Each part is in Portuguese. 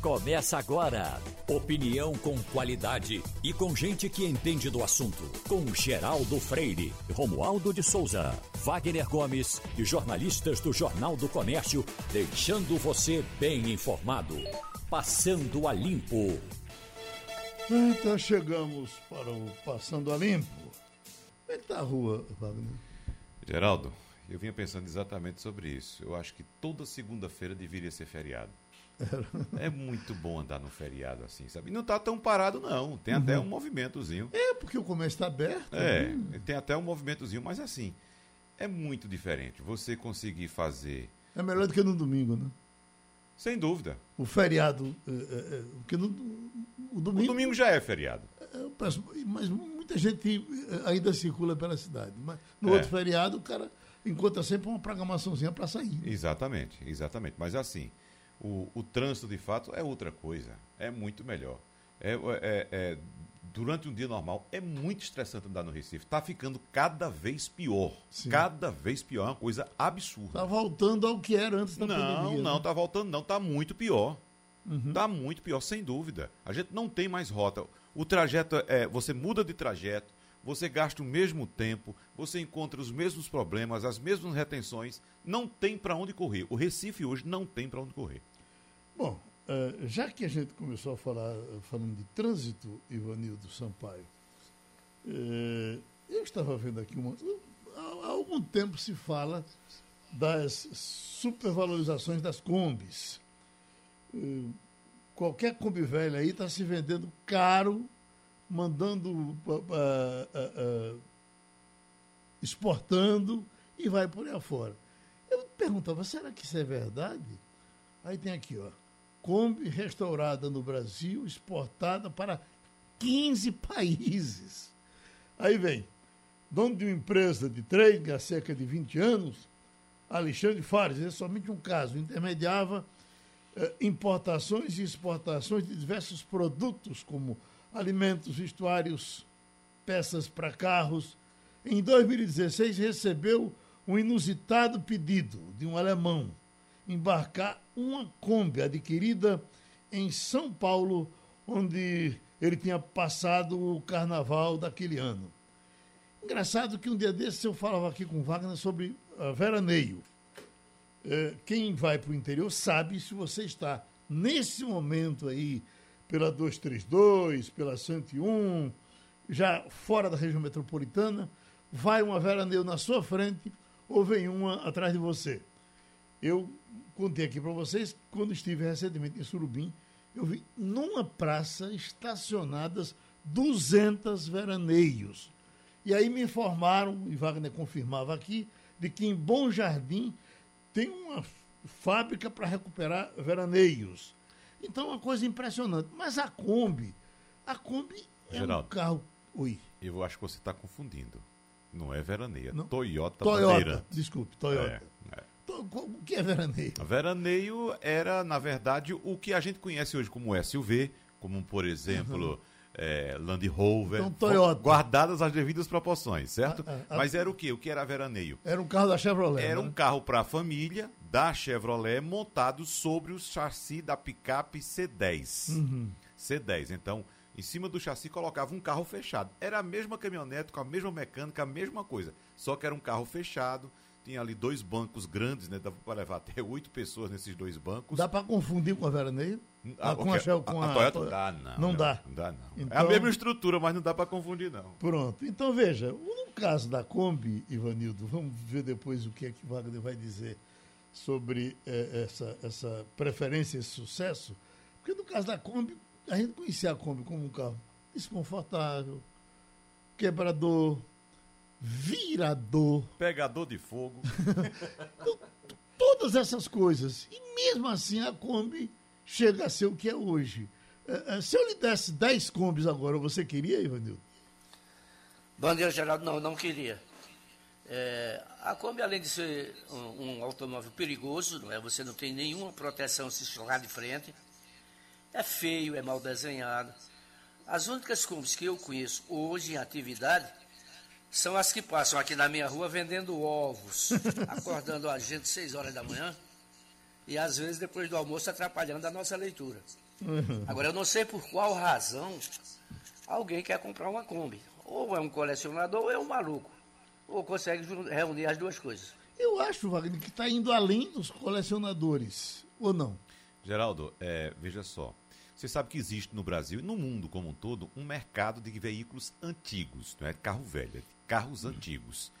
Começa agora. Opinião com qualidade e com gente que entende do assunto. Com Geraldo Freire, Romualdo de Souza, Wagner Gomes e jornalistas do Jornal do Comércio, deixando você bem informado. Passando a Limpo. Então chegamos para o Passando a Limpo. Como é que tá a rua, Wagner? Geraldo, eu vinha pensando exatamente sobre isso. Eu acho que toda segunda-feira deveria ser feriado. É muito bom andar no feriado assim, sabe? Não está tão parado, não. Tem até uhum. um movimentozinho. É, porque o comércio está aberto. É, né? tem até um movimentozinho, mas assim, é muito diferente. Você conseguir fazer. É melhor do que no domingo, né? Sem dúvida. O feriado. É, é, é porque no, o, domingo, o domingo já é feriado. É, peço, mas muita gente ainda circula pela cidade. Mas no é. outro feriado, o cara encontra sempre uma programaçãozinha para sair. Exatamente, exatamente. Mas assim o, o trânsito de fato é outra coisa, é muito melhor. É, é, é, durante um dia normal é muito estressante andar no Recife. Está ficando cada vez pior. Sim. Cada vez pior. É uma coisa absurda. Está voltando ao que era antes da não, pandemia. Não, não, está né? voltando, não. Está muito pior. Está uhum. muito pior, sem dúvida. A gente não tem mais rota. O trajeto é. Você muda de trajeto, você gasta o mesmo tempo, você encontra os mesmos problemas, as mesmas retenções. Não tem para onde correr. O Recife hoje não tem para onde correr. Bom, uh, já que a gente começou a falar falando de trânsito, Ivanildo Sampaio, uh, eu estava vendo aqui uma. Há, algum tempo se fala das supervalorizações das combis. Uh, qualquer Kombi velha aí está se vendendo caro, mandando. exportando e vai por aí afora. Eu perguntava, será que isso é verdade? Aí tem aqui, ó. Kombi restaurada no Brasil, exportada para 15 países. Aí vem, dono de uma empresa de trade há cerca de 20 anos, Alexandre Fares, é somente um caso, intermediava eh, importações e exportações de diversos produtos, como alimentos, vestuários, peças para carros. Em 2016, recebeu um inusitado pedido de um alemão embarcar uma Kombi adquirida em São Paulo, onde ele tinha passado o carnaval daquele ano. Engraçado que um dia desses eu falava aqui com Wagner sobre uh, veraneio. É, quem vai para o interior sabe se você está nesse momento aí pela 232, pela 101, já fora da região metropolitana, vai uma veraneio na sua frente ou vem uma atrás de você. Eu contei aqui para vocês, quando estive recentemente em Surubim, eu vi numa praça estacionadas 200 veraneios. E aí me informaram, e Wagner confirmava aqui, de que em Bom Jardim tem uma fábrica para recuperar veraneios. Então, uma coisa impressionante. Mas a Kombi, a Kombi é Geraldo, um carro... Oi. Eu acho que você está confundindo. Não é veraneia. Toyota Toyota, desculpe, Toyota. É. O que é veraneio? Veraneio era, na verdade, o que a gente conhece hoje como SUV, como, por exemplo, uhum. é, Land Rover. Então, Toyota. Guardadas as devidas proporções, certo? Ah, ah, Mas era o quê? O que era veraneio? Era um carro da Chevrolet. Era né? um carro para a família da Chevrolet montado sobre o chassi da picape C10. Uhum. C10. Então, em cima do chassi colocava um carro fechado. Era a mesma caminhonete, com a mesma mecânica, a mesma coisa. Só que era um carro fechado tinha ali dois bancos grandes, né? Dava para levar até oito pessoas nesses dois bancos. Dá para confundir com a veraneio? Ah, com, a, Shell, com a, a, Toyota? Dá, não. Não dá? Não dá, não. Então, é a mesma estrutura, mas não dá para confundir, não. Pronto. Então, veja, no caso da Kombi, Ivanildo, vamos ver depois o que é que Wagner vai dizer sobre eh, essa, essa preferência, esse sucesso. Porque no caso da Kombi, a gente conhecia a Kombi como um carro desconfortável, quebrador, virador. Pegador de fogo. Todas essas coisas. E mesmo assim a Kombi chega a ser o que é hoje. É, é, se eu lhe desse 10 Kombis agora, você queria, Ivanildo? Bom dia, Geraldo. Não, não queria. É, a Kombi, além de ser um, um, automóvel perigoso, não é? você não tem nenhuma proteção se lá de frente, é feio, é mal desenhado. As únicas Kombis que eu conheço hoje em atividade são as que passam aqui na minha rua vendendo ovos, acordando a gente às 6 horas da manhã e às vezes depois do almoço atrapalhando a nossa leitura. Uhum. Agora, eu não sei por qual razão alguém quer comprar uma Kombi. Ou é um colecionador ou é um maluco. Ou consegue reunir as duas coisas. Eu acho, Wagner, que está indo além dos colecionadores, ou não? Geraldo, é, veja só. Você sabe que existe no Brasil e no mundo como um todo um mercado de veículos antigos, não é carro velho, é carros antigos.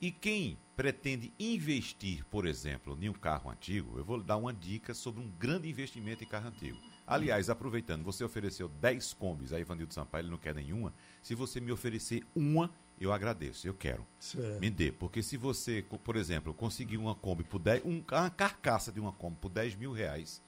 E quem pretende investir, por exemplo, em um carro antigo, eu vou dar uma dica sobre um grande investimento em carro antigo. Aliás, aproveitando, você ofereceu 10 combis a Ivanildo Sampaio, ele não quer nenhuma. Se você me oferecer uma, eu agradeço, eu quero. Certo. Me dê. Porque se você, por exemplo, conseguir uma Kombi por 10, um, uma carcaça de uma Kombi por 10 mil reais,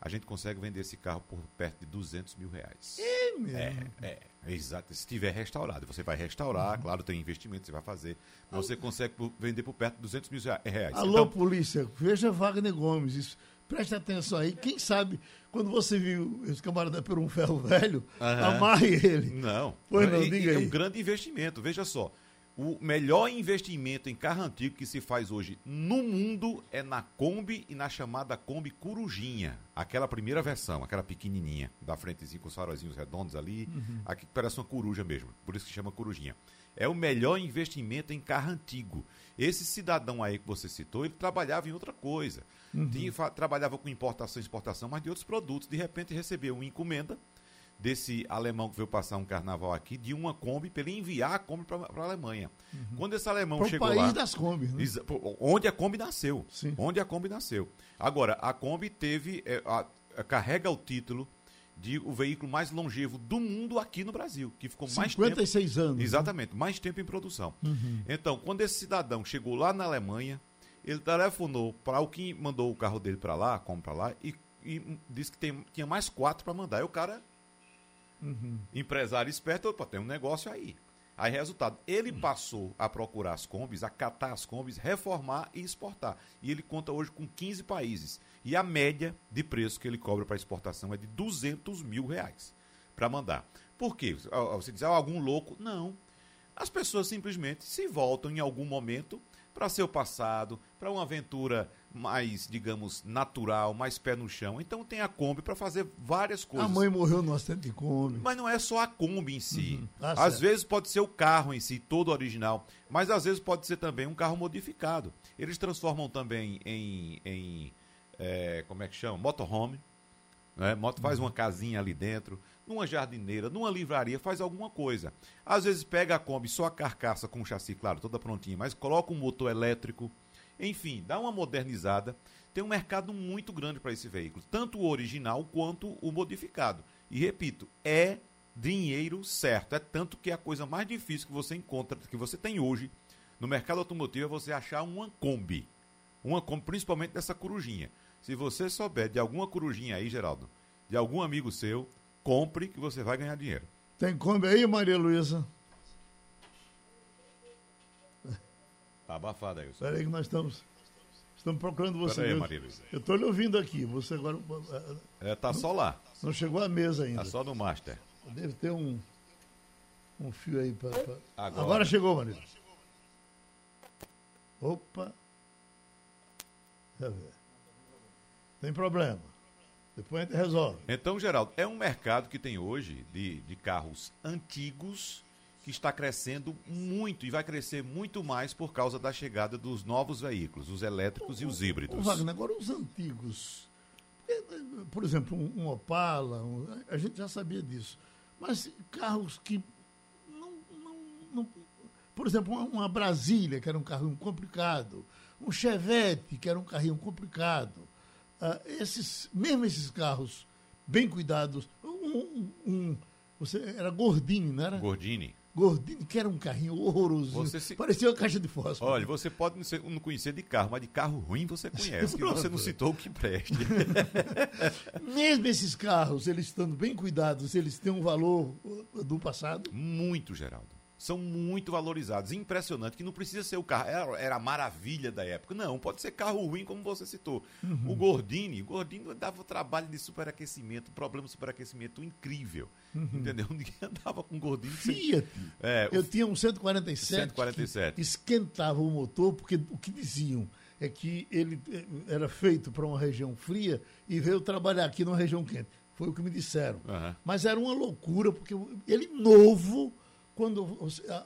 a gente consegue vender esse carro por perto de 200 mil reais. É mesmo? É, é, é exato. Se estiver restaurado, você vai restaurar, uhum. claro, tem investimento você vai fazer, mas você consegue vender por perto de 200 mil reais. Alô, então, polícia, veja Wagner Gomes, isso, preste atenção aí. Quem sabe, quando você viu esse camarada por um ferro velho, uhum. amarre ele. Não. Pois não, diga aí. É um grande investimento, veja só. O melhor investimento em carro antigo que se faz hoje no mundo é na Kombi e na chamada Kombi Corujinha. Aquela primeira versão, aquela pequenininha, da frentezinha com os faróizinhos redondos ali, uhum. aqui parece uma coruja mesmo, por isso que chama Corujinha. É o melhor investimento em carro antigo. Esse cidadão aí que você citou, ele trabalhava em outra coisa. Uhum. Tinha, trabalhava com importação e exportação, mas de outros produtos. De repente recebeu uma encomenda desse alemão que veio passar um carnaval aqui, de uma Kombi, para ele enviar a Kombi para a Alemanha. Uhum. Quando esse alemão Pro chegou país lá... das Kombi, né? Onde a Kombi nasceu. Sim. Onde a Kombi nasceu. Agora, a Kombi teve... É, a, a, carrega o título de o veículo mais longevo do mundo aqui no Brasil, que ficou mais 56 tempo, anos. Né? Exatamente, né? mais tempo em produção. Uhum. Então, quando esse cidadão chegou lá na Alemanha, ele telefonou para o que mandou o carro dele para lá, como para lá, e, e, disse que tem, tinha mais quatro para mandar. E o cara Uhum. Empresário esperto, opa, tem um negócio aí. Aí, resultado, ele passou a procurar as combis, a catar as combis, reformar e exportar. E ele conta hoje com 15 países. E a média de preço que ele cobra para exportação é de 200 mil reais para mandar. Por quê? Você diz, ah, algum louco? Não. As pessoas simplesmente se voltam em algum momento para seu passado, para uma aventura mais, digamos, natural, mais pé no chão. Então tem a Kombi para fazer várias coisas. A mãe morreu no acidente de Kombi. Mas não é só a Kombi em si. Uhum. Ah, às certo. vezes pode ser o carro em si, todo original, mas às vezes pode ser também um carro modificado. Eles transformam também em, em é, como é que chama? Motorhome. Né? Moto faz uhum. uma casinha ali dentro, numa jardineira, numa livraria, faz alguma coisa. Às vezes pega a Kombi, só a carcaça com o chassi, claro, toda prontinha, mas coloca um motor elétrico, enfim, dá uma modernizada. Tem um mercado muito grande para esse veículo, tanto o original quanto o modificado. E repito, é dinheiro certo. É tanto que a coisa mais difícil que você encontra, que você tem hoje no mercado automotivo é você achar uma Kombi. Uma Kombi, principalmente dessa corujinha. Se você souber de alguma corujinha aí, Geraldo, de algum amigo seu, compre que você vai ganhar dinheiro. Tem Kombi aí, Maria Luísa? Tá abafado aí. Espera aí que nós estamos, estamos procurando você. Pera aí, Maria Luísa. Eu estou lhe ouvindo aqui. Você agora... É, tá só lá. Não chegou à mesa ainda. Tá só no master. Deve ter um, um fio aí para... Pra... Agora. agora chegou, Maria. Opa. Deixa eu ver. Tem problema. Depois a gente resolve. Então, Geraldo, é um mercado que tem hoje de, de carros antigos que está crescendo muito e vai crescer muito mais por causa da chegada dos novos veículos, os elétricos o, e os híbridos. Wagner, agora os antigos. Por exemplo, um, um Opala, um, a gente já sabia disso. Mas carros que não, não, não por exemplo, uma, Brasília, que era um carrinho complicado, um Chevette, que era um carrinho complicado. Uh, esses, mesmo esses carros bem cuidados, um, um, você era Gordini, não era? Gordini. Gordini, que era um carrinho horroroso. Se... Parecia uma caixa de fósforo. Olha, você pode não conhecer de carro, mas de carro ruim você conhece, que você não citou o que preste. Mesmo esses carros, eles estando bem cuidados, eles têm um valor do passado? Muito, Geraldo são muito valorizados. Impressionante que não precisa ser o carro, era, era, a maravilha da época. Não, pode ser carro ruim, como você citou. Uhum. O Gordini, o Gordini dava o trabalho de superaquecimento, problema de superaquecimento incrível. Uhum. Entendeu? Ninguém andava com Gordini. Fiat. Sem... É, Eu tinha um 147, 147. esquentava o motor, porque o que diziam é que ele eh, era feito para uma região fria e veio trabalhar aqui numa região quente. Foi o que me disseram. Aham. Mas era uma loucura, porque ele novo, quando.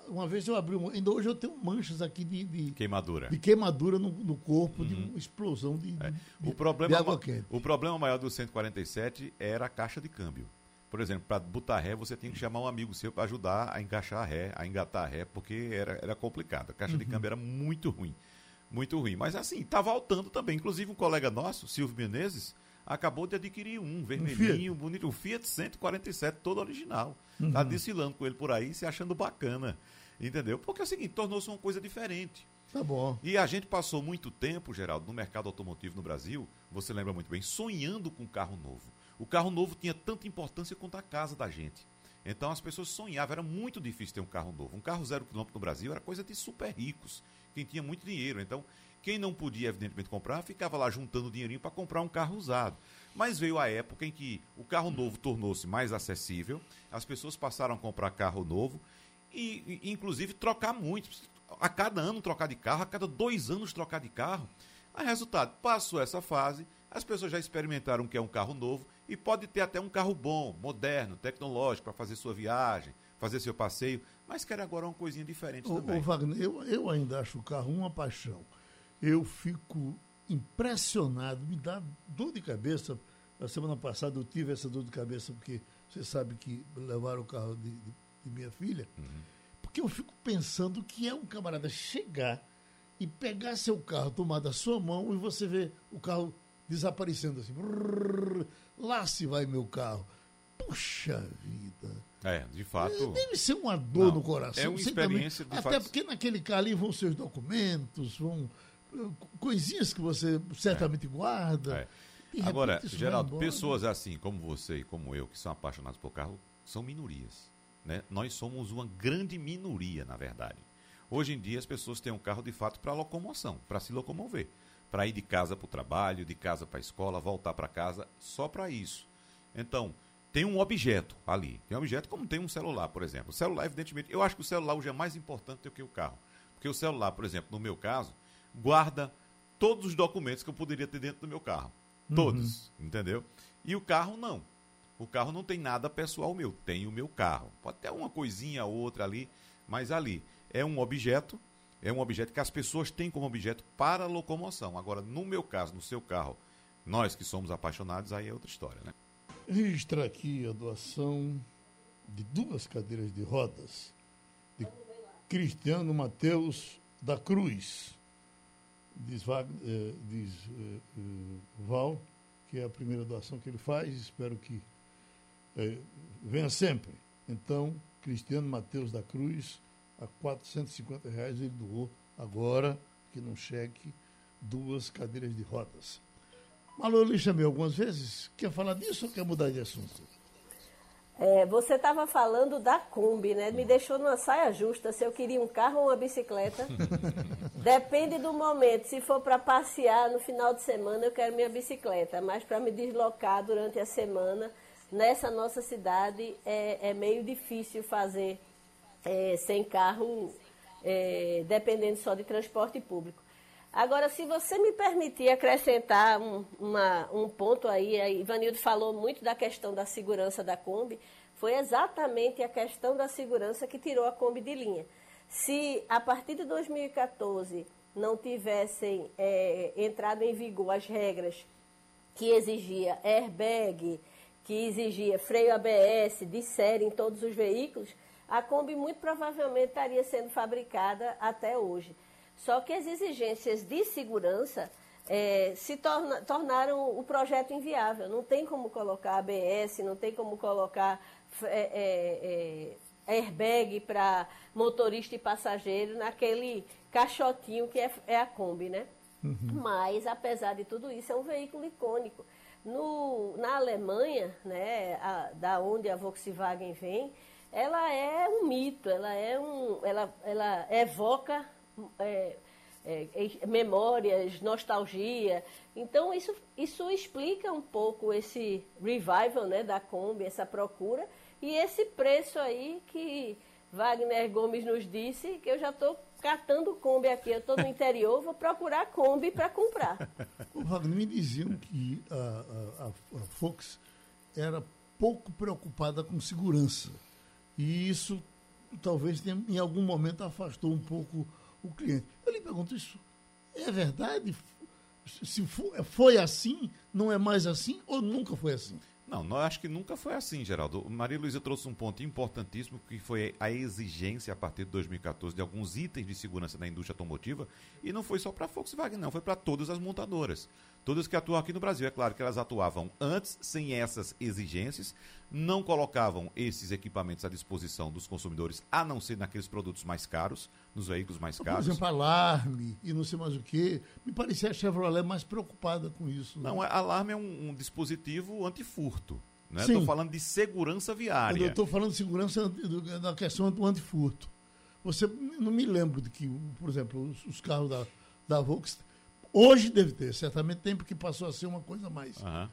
Uma vez eu abri. um- Ainda hoje eu tenho manchas aqui de, de, Queimadura. de queimadura no, no corpo, de uma explosão de, de- Uhum. É. O de problema, água ma- quente. o problema maior do 147 era a caixa de câmbio. Por exemplo, para botar ré, você tinha que chamar um amigo seu para ajudar a encaixar a ré, a engatar a ré, porque era, era complicado. A caixa de câmbio era muito ruim. Muito ruim. Mas assim, tá voltando também. Inclusive, um colega nosso, Silvio Menezes, acabou de adquirir um vermelhinho, bonito, um Fiat 147, todo original. Tá desfilando com ele por aí, se achando bacana. Entendeu? Porque é o seguinte, tornou-se uma coisa diferente. Tá bom. E a gente passou muito tempo, Geraldo, no mercado automotivo no Brasil, você lembra muito bem, sonhando com um carro novo. O carro novo tinha tanta importância quanto a casa da gente. Então as pessoas sonhavam, era muito difícil ter um carro novo. Um carro zero quilômetro no Brasil era coisa de super ricos, quem tinha muito dinheiro. Então, quem não podia, evidentemente, comprar, ficava lá juntando dinheirinho para comprar um carro usado. Mas veio a época em que o carro novo tornou-se mais acessível, as pessoas passaram a comprar carro novo e, e, inclusive, trocar muito. A cada ano trocar de carro, a cada dois anos trocar de carro. Aí, resultado, passou essa fase, as pessoas já experimentaram que é um carro novo e pode ter até um carro bom, moderno, tecnológico, para fazer sua viagem, fazer seu passeio, mas quer agora uma coisinha diferente Ô, também. ô, Wagner, eu, eu ainda acho o carro uma paixão. Eu fico impressionado, me dá dor de cabeça. Na semana passada eu tive essa dor de cabeça, porque você sabe que levaram o carro de, de- de minha filha. Porque eu fico pensando que é um camarada chegar e pegar seu carro, tomar da sua mão e você vê o carro desaparecendo assim. Brrr, lá se vai meu carro. Puxa vida. É, de fato. Deve ser uma dor Não, no coração. é uma experiência também- Até fato- porque naquele carro ali vão seus documentos, vão coisinhas que você certamente guarda. É. De repente Agora, Geraldo, pessoas assim como você e como eu, que são apaixonados por carro, são minorias. Né? Nós somos uma grande minoria, na verdade. Hoje em dia, as pessoas têm um carro de fato para locomoção, para se locomover. Para ir de casa para o trabalho, de casa para a escola, voltar para casa, só para isso. Então, tem um objeto ali. Tem um objeto como tem um celular, por exemplo. O celular, evidentemente, eu acho que o celular hoje é mais importante do que o carro. Porque o celular, por exemplo, no meu caso, guarda todos os documentos que eu poderia ter dentro do meu carro. Todos, entendeu? E o carro não. O carro não tem nada pessoal meu, tem o meu carro. Pode ter uma coisinha ou outra ali, mas ali é um objeto, é um objeto que as pessoas têm como objeto para locomoção. Agora, no meu caso, no seu carro, nós que somos apaixonados, aí é outra história, né? Registrar aqui a doação de duas cadeiras de rodas de Cristiano Mateus da Cruz. Diz, eh, diz eh, eh, Val, que é a primeira doação que ele faz, espero que venha sempre. Então, Cristiano Mateus da Cruz, a 450 reais ele doou agora, que não cheque, duas cadeiras de rodas. Malu, algumas vezes. Quer falar disso ou quer mudar de assunto? É, você estava falando da Kombi, né? Me deixou numa saia justa se eu queria um carro ou uma bicicleta. Depende do momento. Se for para passear no final de semana, eu quero minha bicicleta. Mas para me deslocar durante a semana, nessa nossa cidade, é, é meio difícil fazer é, sem carro, é, dependendo só de transporte público. Agora, se você me permitir acrescentar um, uma- um ponto aí, a Ivanildo falou muito da questão da segurança da Kombi, foi exatamente a questão da segurança que tirou a Kombi de linha. Se a partir de 2014 não tivessem é, entrado em vigor as regras que exigia airbag, que exigia freio ABS de série em todos os veículos, a Kombi muito provavelmente estaria sendo fabricada até hoje. Só que as exigências de segurança eh, se torna- tornaram o projeto inviável. Não tem como colocar ABS, não tem como colocar eh, eh, eh, airbag para motorista e passageiro naquele caixotinho que é, é a Kombi, né? Mas, apesar de tudo isso, é um veículo icônico. No, na Alemanha, né, a- da onde a Volkswagen vem, ela é um mito, ela, é um, ela, ela evoca é, é, memórias, nostalgia. Então, isso, isso explica um pouco esse revival né, da Kombi, essa procura, e esse preço aí que Wagner Gomes nos disse, que eu já estou catando Kombi aqui. Eu estou no interior, vou procurar Kombi para comprar. O Wagner, me diziam que a, a, a, Fox era pouco preocupada com segurança. E isso talvez em algum momento afastou um pouco o cliente. Eu lhe pergunto, isso é verdade? Se foi assim, não é mais assim ou nunca foi assim? Não, nós acho que nunca foi assim, Geraldo. Maria Luísa trouxe um ponto importantíssimo que foi a exigência a partir de 2014 de alguns itens de segurança da indústria automotiva e não foi só para a Volkswagen, não, foi para todas as montadoras todas que atuam aqui no Brasil. É claro que elas atuavam antes, sem essas exigências, não colocavam esses equipamentos à disposição dos consumidores, a não ser naqueles produtos mais caros, nos veículos mais caros. Por exemplo, alarme e não sei mais o quê. Me parecia a Chevrolet mais preocupada com isso. Não, é, alarme é um, um dispositivo antifurto. Estou né? falando de segurança viária. Eu estou falando de segurança da questão do antifurto. Você não me lembro de que, por exemplo, os, os carros da, da Volkswagen Hoje deve ter, certamente tem, porque passou a ser uma coisa mais. Uhum.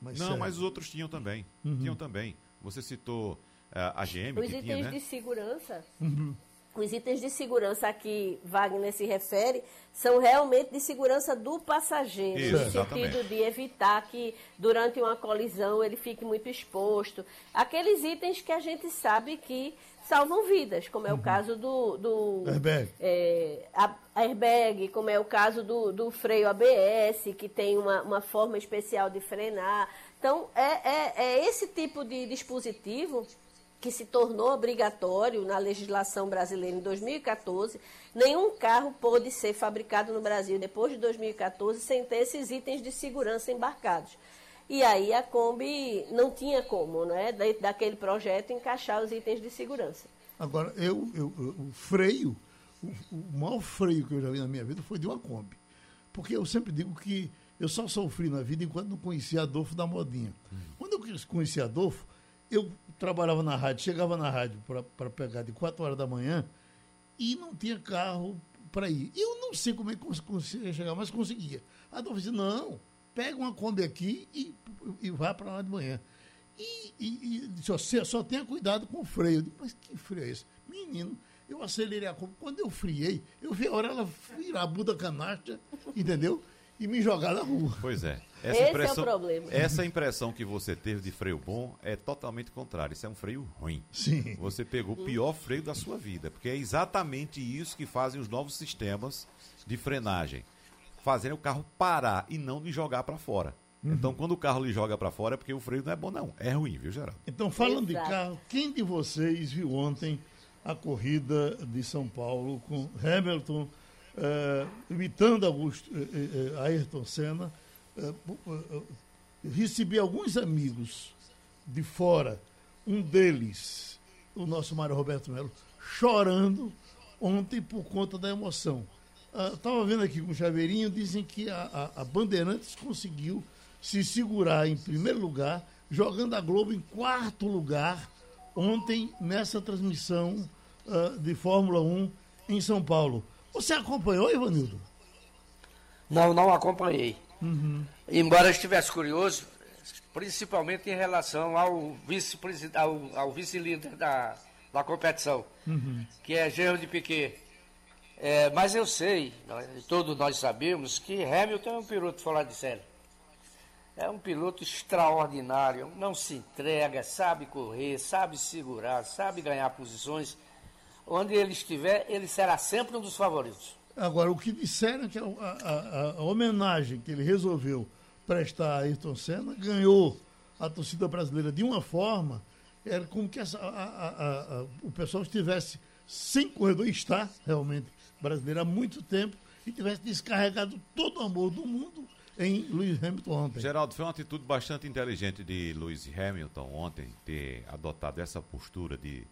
Mais Não, séria. mas os outros tinham também. Uhum. Tinham também. Você citou uh, a GM. Os itens tinha, né? de segurança. Uhum. Os itens de segurança a que Wagner se refere são realmente de segurança do passageiro, Isso, no sentido de evitar que durante uma colisão ele fique muito exposto. Aqueles itens que a gente sabe que salvam vidas, como é uhum. o caso do, do airbag. É, a, airbag, como é o caso do, do freio ABS, que tem uma, uma forma especial de frenar. Então, é, é, é esse tipo de dispositivo que se tornou obrigatório na legislação brasileira em 2014. Nenhum carro pôde ser fabricado no Brasil depois de 2014 sem ter esses itens de segurança embarcados. E aí a Kombi não tinha como, né, dentro daquele projeto, encaixar os itens de segurança. Agora, eu, eu, o freio, o, o maior freio que eu já vi na minha vida foi de uma Kombi. Porque eu sempre digo que eu só sofri na vida enquanto não conhecia Adolfo da Modinha. Hum. Quando eu conheci Adolfo, eu trabalhava na rádio, chegava na rádio para pegar de 4 horas da manhã e não tinha carro para ir. Eu não sei como é que conseguia chegar, mas conseguia. Adolfo disse, não, pega uma Kombi aqui e, e vá para lá de manhã. E, e, e disse, só, só tenha cuidado com o freio. Eu disse, mas que freio é esse? Menino, eu acelerei a Kombi. Quando eu friei, eu vi a hora ela virar a Buda canastra, entendeu? E me jogar na rua. Pois é. Essa Esse impressão, é o problema. Essa impressão que você teve de freio bom é totalmente contrário. Isso é um freio ruim. Sim. Você pegou o pior freio da sua vida. Porque é exatamente isso que fazem os novos sistemas de frenagem fazendo o carro parar e não lhe jogar para fora. Uhum. Então, quando o carro lhe joga para fora é porque o freio não é bom, não. É ruim, viu, Geraldo? Então, falando Exato. de carro, quem de vocês viu ontem a corrida de São Paulo com Hamilton uh, imitando Augusto, uh, uh, Ayrton Senna? recebi alguns amigos de fora, um deles, o nosso Mário Roberto Melo, chorando ontem por conta da emoção. Estava ah, vendo aqui com o Chaveirinho, dizem que a, a, a, Bandeirantes conseguiu se segurar em primeiro lugar, jogando a Globo em quarto lugar ontem nessa transmissão uh, de Fórmula 1 em São Paulo. Você acompanhou, Ivanildo? Não, não acompanhei. Uhum. Embora estivesse curioso, principalmente em relação ao vice-líder ao, ao vice da, da competição, uhum. que é Gerro de Piquet. É, mas eu sei, todos nós sabemos, que Hamilton é um piloto fora de série. É um piloto extraordinário, não se entrega, sabe correr, sabe segurar, sabe ganhar posições. Onde ele estiver, ele será sempre um dos favoritos. Agora, o que disseram é que a, a, a homenagem que ele resolveu prestar a Ayrton Senna ganhou a torcida brasileira de uma forma, era como que essa, a, o pessoal estivesse sem corredor, está realmente brasileiro há muito tempo e tivesse descarregado todo o amor do mundo em Lewis Hamilton ontem. Geraldo, foi uma atitude bastante inteligente de Lewis Hamilton ontem ter adotado essa postura de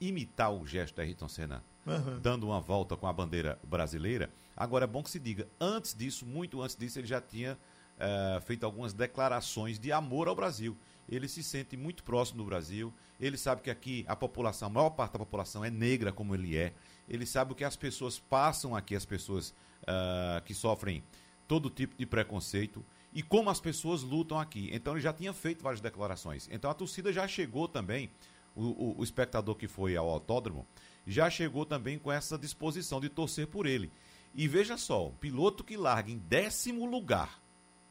imitar o gesto da Ayrton Senna, uhum. dando uma volta com a bandeira brasileira. Agora é bom que se diga, antes disso, muito antes disso, ele já tinha uh, feito algumas declarações de amor ao Brasil. Ele se sente muito próximo do Brasil, ele sabe que aqui a população, a maior parte da população é negra como ele é ele sabe o que as pessoas passam aqui, as pessoas uh, que sofrem todo tipo de preconceito e como as pessoas lutam aqui. Então ele já tinha feito várias declarações. Então a torcida já chegou também, o, o, o espectador que foi ao autódromo, já chegou também com essa disposição de torcer por ele. E veja só, um piloto que larga em décimo lugar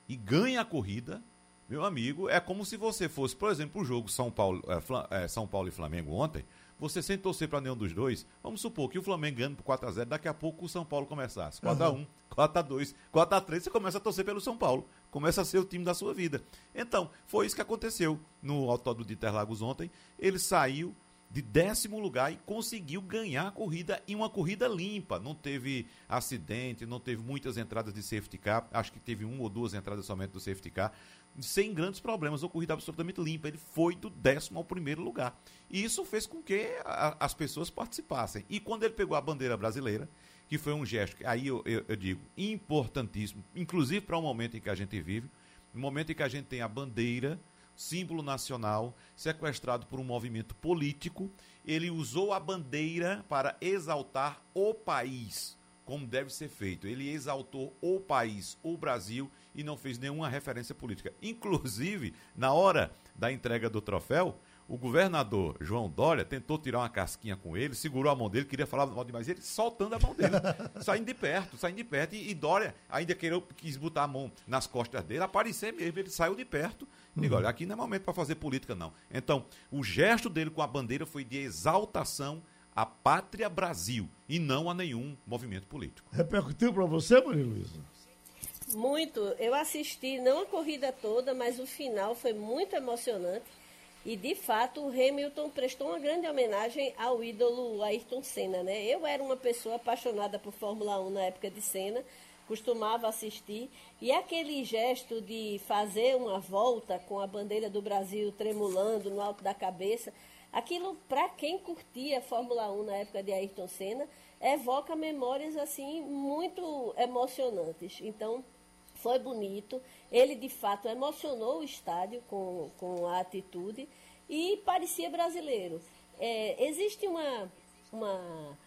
e ganha a corrida, meu amigo, é como se você fosse, por exemplo, o jogo São Paulo, é, é, São Paulo e Flamengo ontem, você sem torcer para nenhum dos dois, vamos supor que o Flamengo ganha por 4x0, daqui a pouco o São Paulo começasse. 4x1, 4x2, 4x3, você começa a torcer pelo São Paulo. Começa a ser o time da sua vida. Então, foi isso que aconteceu no Autódromo de Interlagos ontem. Ele saiu de décimo lugar e conseguiu ganhar a corrida em uma corrida limpa. Não teve acidente, não teve muitas entradas de safety car. Acho que teve uma ou duas entradas somente do safety car sem grandes problemas, uma corrida absolutamente limpa. Ele foi do décimo ao primeiro lugar. E isso fez com que a, as pessoas participassem. E quando ele pegou a bandeira brasileira, que foi um gesto, aí eu, eu, eu digo, importantíssimo, inclusive para o momento em que a gente vive, no momento em que a gente tem a bandeira, símbolo nacional, sequestrado por um movimento político, ele usou a bandeira para exaltar o país, como deve ser feito. Ele exaltou o país, o Brasil, e não fez nenhuma referência política. Inclusive, na hora da entrega do troféu, o governador João Dória tentou tirar uma casquinha com ele, segurou a mão dele, queria falar mal demais, ele soltando a mão dele, saindo de perto, saindo de perto, e, e Dória ainda queria, quis botar a mão nas costas dele, aparecer mesmo, ele saiu de perto. Uhum. Digo, olha, aqui não é momento para fazer política, não. Então, o gesto dele com a bandeira foi de exaltação à pátria Brasil e não a nenhum movimento político. Repercutiu para você, Maria Luísa? Muito. Eu assisti, não a corrida toda, mas o final foi muito emocionante. E, de fato, o Hamilton prestou uma grande homenagem ao ídolo Ayrton Senna, né? Eu era uma pessoa apaixonada por Fórmula 1 na época de Senna, costumava assistir, e aquele gesto de fazer uma volta com a bandeira do Brasil tremulando no alto da cabeça, aquilo, para quem curtia Fórmula 1 na época de Ayrton Senna, evoca memórias, assim, muito emocionantes. Então, foi bonito. Ele, de fato, emocionou o estádio com, com a atitude e parecia brasileiro. É, existe uma, uma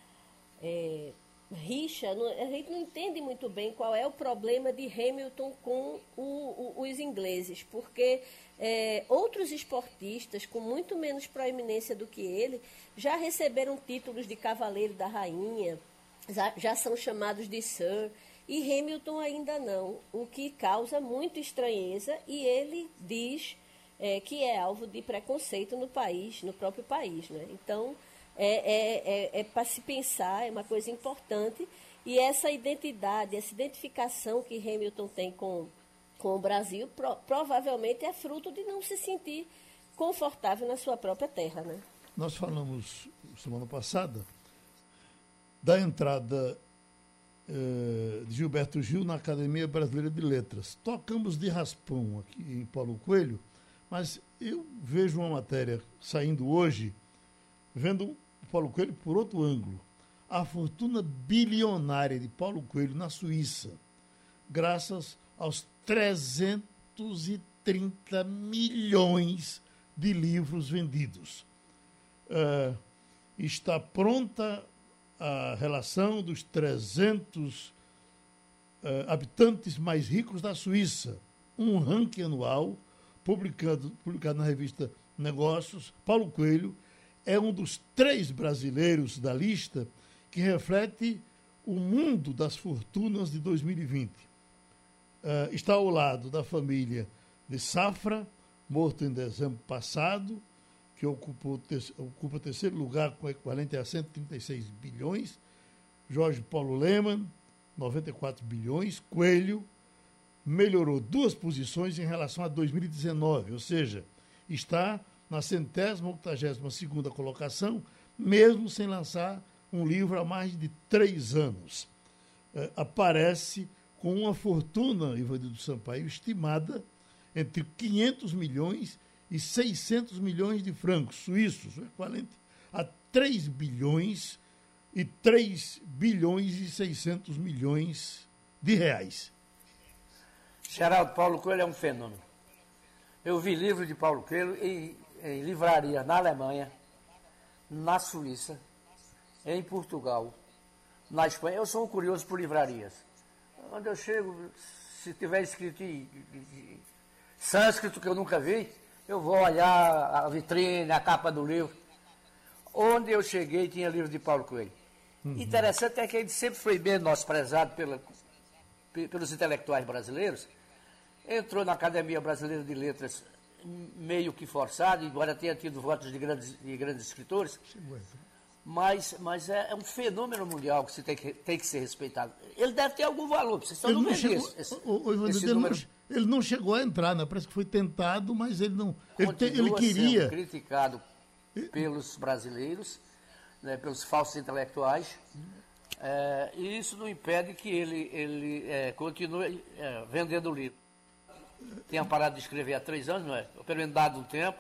é, rixa, a gente não entende muito bem qual é o problema de Hamilton com o, o, os ingleses, porque é, outros esportistas com muito menos proeminência do que ele já receberam títulos de cavaleiro da rainha, já, já são chamados de Sir e Hamilton ainda não, o que causa muita estranheza e ele diz é, que é alvo de preconceito no país, no próprio país. Né? Então, é, é, é, é para se pensar, é uma coisa importante, e essa identidade, essa identificação que Hamilton tem com, com o Brasil, pro, provavelmente é fruto de não se sentir confortável na sua própria terra. Né? Nós falamos semana passada da entrada eh, de Gilberto Gil na Academia Brasileira de Letras. Tocamos de raspão aqui em Paulo Coelho, mas eu vejo uma matéria saindo hoje, vendo Paulo Coelho por outro ângulo. A fortuna bilionária de Paulo Coelho na Suíça, graças aos 330 milhões de livros vendidos. Uh, está pronta a relação dos 300 uh, eh, habitantes mais ricos da Suíça, um ranking anual publicado, publicado na revista Negócios. Paulo Coelho é um dos três brasileiros da lista que reflete o mundo das fortunas de 2020. Uh, eh, está ao lado da família de Safra, morto em dezembro passado, que ocupou, ocupa terceiro lugar com equivalente a 136 bilhões. Jorge Paulo Leman, 94 bilhões. Coelho melhorou duas posições em relação a 2019, ou seja, está na centésima, octagésima segunda colocação, mesmo sem lançar um livro há mais de três anos. É, aparece com uma fortuna, Ivanildo Sampaio, estimada entre 500 milhões e 600 milhões de francos suíços, o equivalente a 3 bilhões e 3 bilhões e 600 milhões de reais. Geraldo Paulo Coelho é um fenômeno. Eu vi livro de Paulo Coelho em, em livraria na Alemanha, na Suíça, em Portugal, na Espanha. Eu sou um curioso por livrarias. Quando eu chego, se tiver escrito em, em, em sânscrito que eu nunca vi, eu vou olhar a vitrine, a capa do livro. Onde eu cheguei tinha livro de Paulo Coelho. Uhum. Interessante é que ele sempre foi menosprezado pela, pelos intelectuais brasileiros. Entrou na Academia Brasileira de Letras meio que forçado, embora tenha tido votos de grandes, de grandes escritores. Mas, mas é, é, um fenômeno mundial que, se tem, que tem que ser respeitado. Ele deve ter algum valor, vocês estão não chegou, esse, o, o, esse ele, número... ele não chegou a entrar, né? parece que foi tentado, mas ele não. Ele, te, ele queria. criticado pelos brasileiros, né, pelos falsos intelectuais. É, e isso não impede que ele, ele é, continue é, vendendo livro. Tinha parado de escrever há três anos, não é? Pelo menos dado um tempo.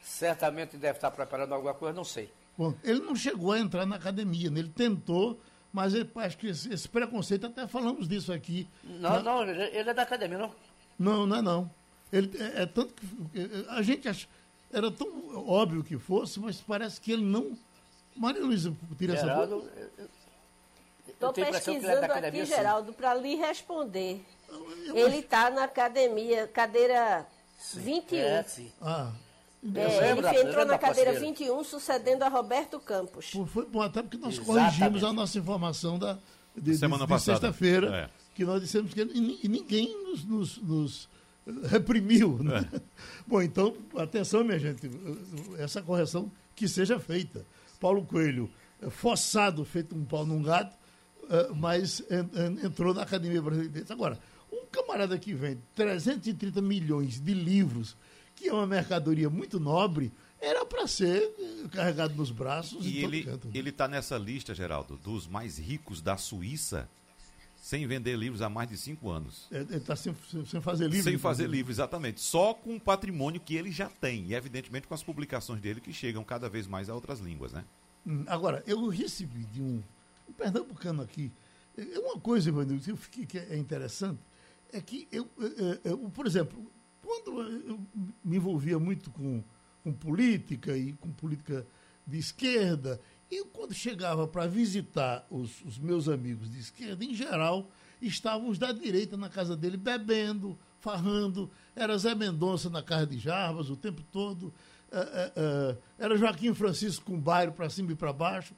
Certamente deve estar preparando alguma coisa, não sei. Bom, ele não chegou a entrar na academia, né? ele tentou, mas ele, acho que esse, esse, preconceito, até falamos disso aqui. Não, na... não, ele é da academia, não? Não, não é não. Ele, é, é tanto que a gente acha, era tão óbvio que fosse, mas parece que ele não. Maria Luísa, tira Geraldo, essa Estou pesquisando é aqui, Geraldo, para lhe responder. Eu ele está na academia, cadeira 21. É, sim. Ah, é, ele entrou na cadeira 21, sucedendo a Roberto Campos. Foi bom, até porque nós Exatamente. corrigimos a nossa informação da, de, Semana de, de sexta-feira, é. que nós dissemos que e, ninguém nos, nos, nos reprimiu. Né? É. Bom, então, atenção, minha gente, essa correção que seja feita. Paulo Coelho, é, forçado, feito um pau num gato, é, mas entrou na Academia Brasileira. Agora, um camarada que vende 330 milhões de livros que é uma mercadoria muito nobre, era para ser eh, carregado nos braços. E ele ele está nessa lista, Geraldo, dos mais ricos da Suíça, sem vender livros há mais de cinco anos. É, ele está sem, sem fazer livros. Sem fazer livros, exatamente. Só com o patrimônio que ele já tem. E, evidentemente, com as publicações dele que chegam cada vez mais a outras línguas, né? Hum, agora, eu recebi de um, um pernambucano aqui. É uma coisa, Ivanildo, que é interessante, é que eu, eu, eu, eu por exemplo, quando eu me envolvia muito com, com política e com política de esquerda, e quando chegava para visitar os, os, meus amigos de esquerda, em geral, estavam os da direita na casa dele bebendo, farrando. Era Zé Mendonça na casa de Jarbas o tempo todo. Uh, uh, uh, era Joaquim Francisco com bairro para cima e para baixo.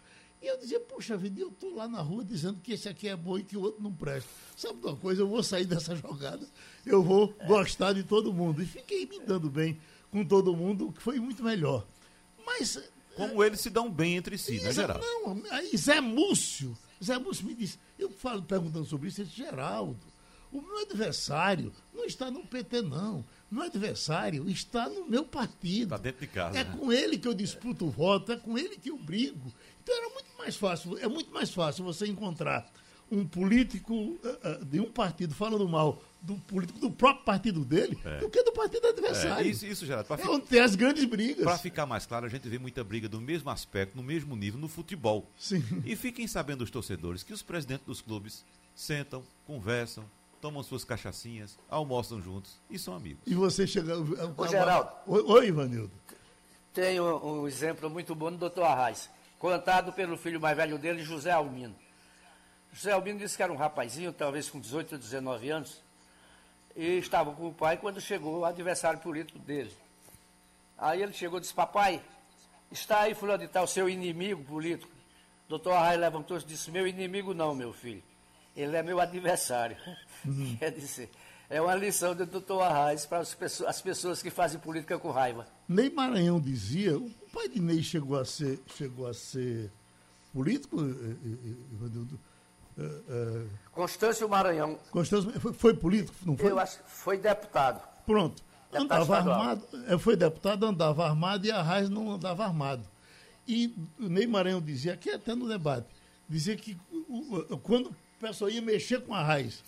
E eu dizia, puxa vida, eu estou lá na rua dizendo que esse aqui é bom e que o outro não presta. Sabe de uma coisa? Eu vou sair dessa jogada, eu vou gostar de todo mundo. E fiquei me dando bem com todo mundo, que foi muito melhor. Mas. Como é, eles se dão bem entre si, né, Geraldo? Não, aí Zé Múcio, Zé Múcio me disse, eu falo perguntando sobre isso, ele disse, Geraldo, o meu adversário não está no PT, não. Meu adversário está no meu partido. Está dentro de casa. É né? com ele que eu disputo o voto, é com ele que eu brigo. Então era muito mais fácil, é muito mais fácil você encontrar um político uh, uh, de um partido falando mal do político do próprio partido dele é. do que do partido adversário. É, isso, isso, Gerardo. É onde tem as grandes brigas. Para ficar mais claro, a gente vê muita briga do mesmo aspecto, no mesmo nível, no futebol. Sim. E fiquem sabendo os torcedores que os presidentes dos clubes sentam, conversam, tomam suas cachaçinhas, almoçam juntos e são amigos. E você chega. Ô, Geraldo. Oi, oi Ivanildo. Tem um, um exemplo muito bom do doutor Arraes contado pelo filho mais velho dele, José Almino. José Almino disse que era um rapazinho, talvez com 18 ou 19 anos, e estava com o pai quando chegou o adversário político dele. Aí ele chegou e disse, papai, está aí fulano de tal, seu inimigo político. Doutor Arraia levantou-se e disse, meu inimigo não, meu filho. Ele é meu adversário. Uhum. Quer dizer, é uma lição do doutor Arraes para as pessoas, as pessoas que fazem política com raiva. Ney Maranhão dizia, pai de Ney chegou a ser, chegou a ser político, Ivanildo? Uh, Constâncio Maranhão. Constâncio foi, foi, político, não foi? Eu acho que foi deputado. Pronto. Deputado andava estadual. armado, foi deputado, andava armado e a Raiz não andava armado. E o Ney Maranhão dizia, aqui até no debate, dizia que quando o pessoal ia mexer com a Raiz,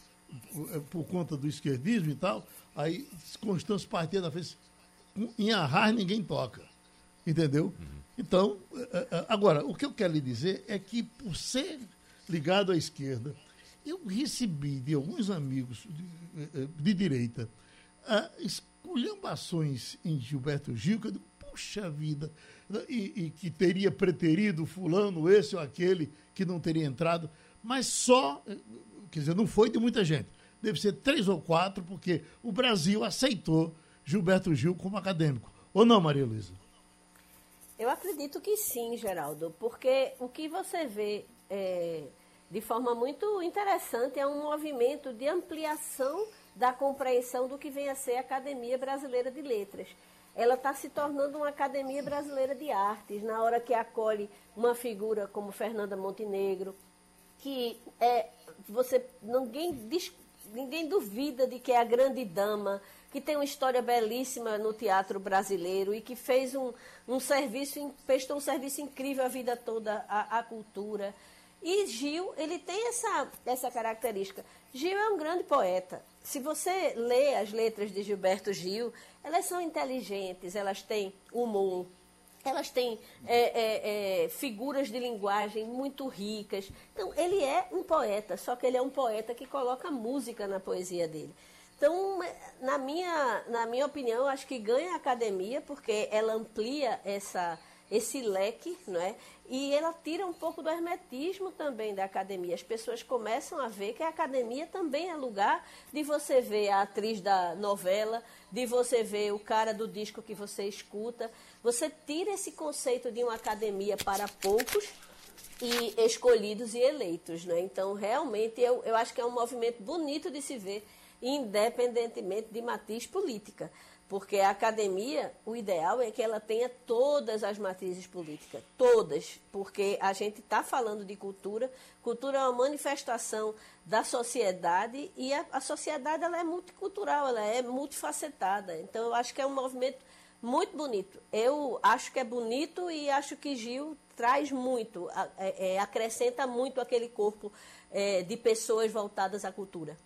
por conta do esquerdismo e tal, aí Constâncio partia da frente, em Arras ninguém toca. Entendeu? Uhum. Então, eh, eh, agora, o que eu quero lhe dizer é que, por ser ligado à esquerda, eu recebi de alguns amigos de, de direita esculhambações em Gilberto Gil, que eu digo, puxa vida, e, e, que teria preterido fulano, esse ou aquele, que não teria entrado, mas só, quer dizer, não foi de muita gente. Deve ser três ou quatro, porque o Brasil aceitou Gilberto Gil como acadêmico. Ou não, Maria Luísa? Eu acredito que sim, Geraldo, porque o que você vê é, de forma muito interessante é um movimento de ampliação da compreensão do que vem a ser a Academia Brasileira de Letras. Ela está se tornando uma Academia Brasileira de Artes, na hora que acolhe uma figura como Fernanda Montenegro, que é, você ninguém, ninguém duvida de que é a grande dama, que tem uma história belíssima no teatro brasileiro e que fez um, um serviço, prestou um serviço incrível a vida toda à, cultura. E Gil, ele tem essa, essa característica. Gil é um grande poeta. Se você lê as letras de Gilberto Gil, elas são inteligentes, elas têm humor, elas têm é, é, é, figuras de linguagem muito ricas. Então, ele é um poeta, só que ele é um poeta que coloca música na poesia dele. Então, na minha, na minha opinião, acho que ganha a academia, porque ela amplia essa, esse leque, não é? E ela tira um pouco do hermetismo também da academia. As pessoas começam a ver que a academia também é lugar de você ver a atriz da novela, de você ver o cara do disco que você escuta. Você tira esse conceito de uma academia para poucos e escolhidos e eleitos, né? Então, realmente, eu, eu acho que é um movimento bonito de se ver independentemente de matiz política. Porque a academia, o ideal é que ela tenha todas as matrizes políticas, todas, porque a gente está falando de cultura, cultura é uma manifestação da sociedade e a, a, sociedade ela é multicultural, ela é multifacetada. Então eu acho que é um movimento muito bonito. Eu acho que é bonito e acho que Gil traz muito, é, é, acrescenta muito aquele corpo é, de pessoas voltadas à cultura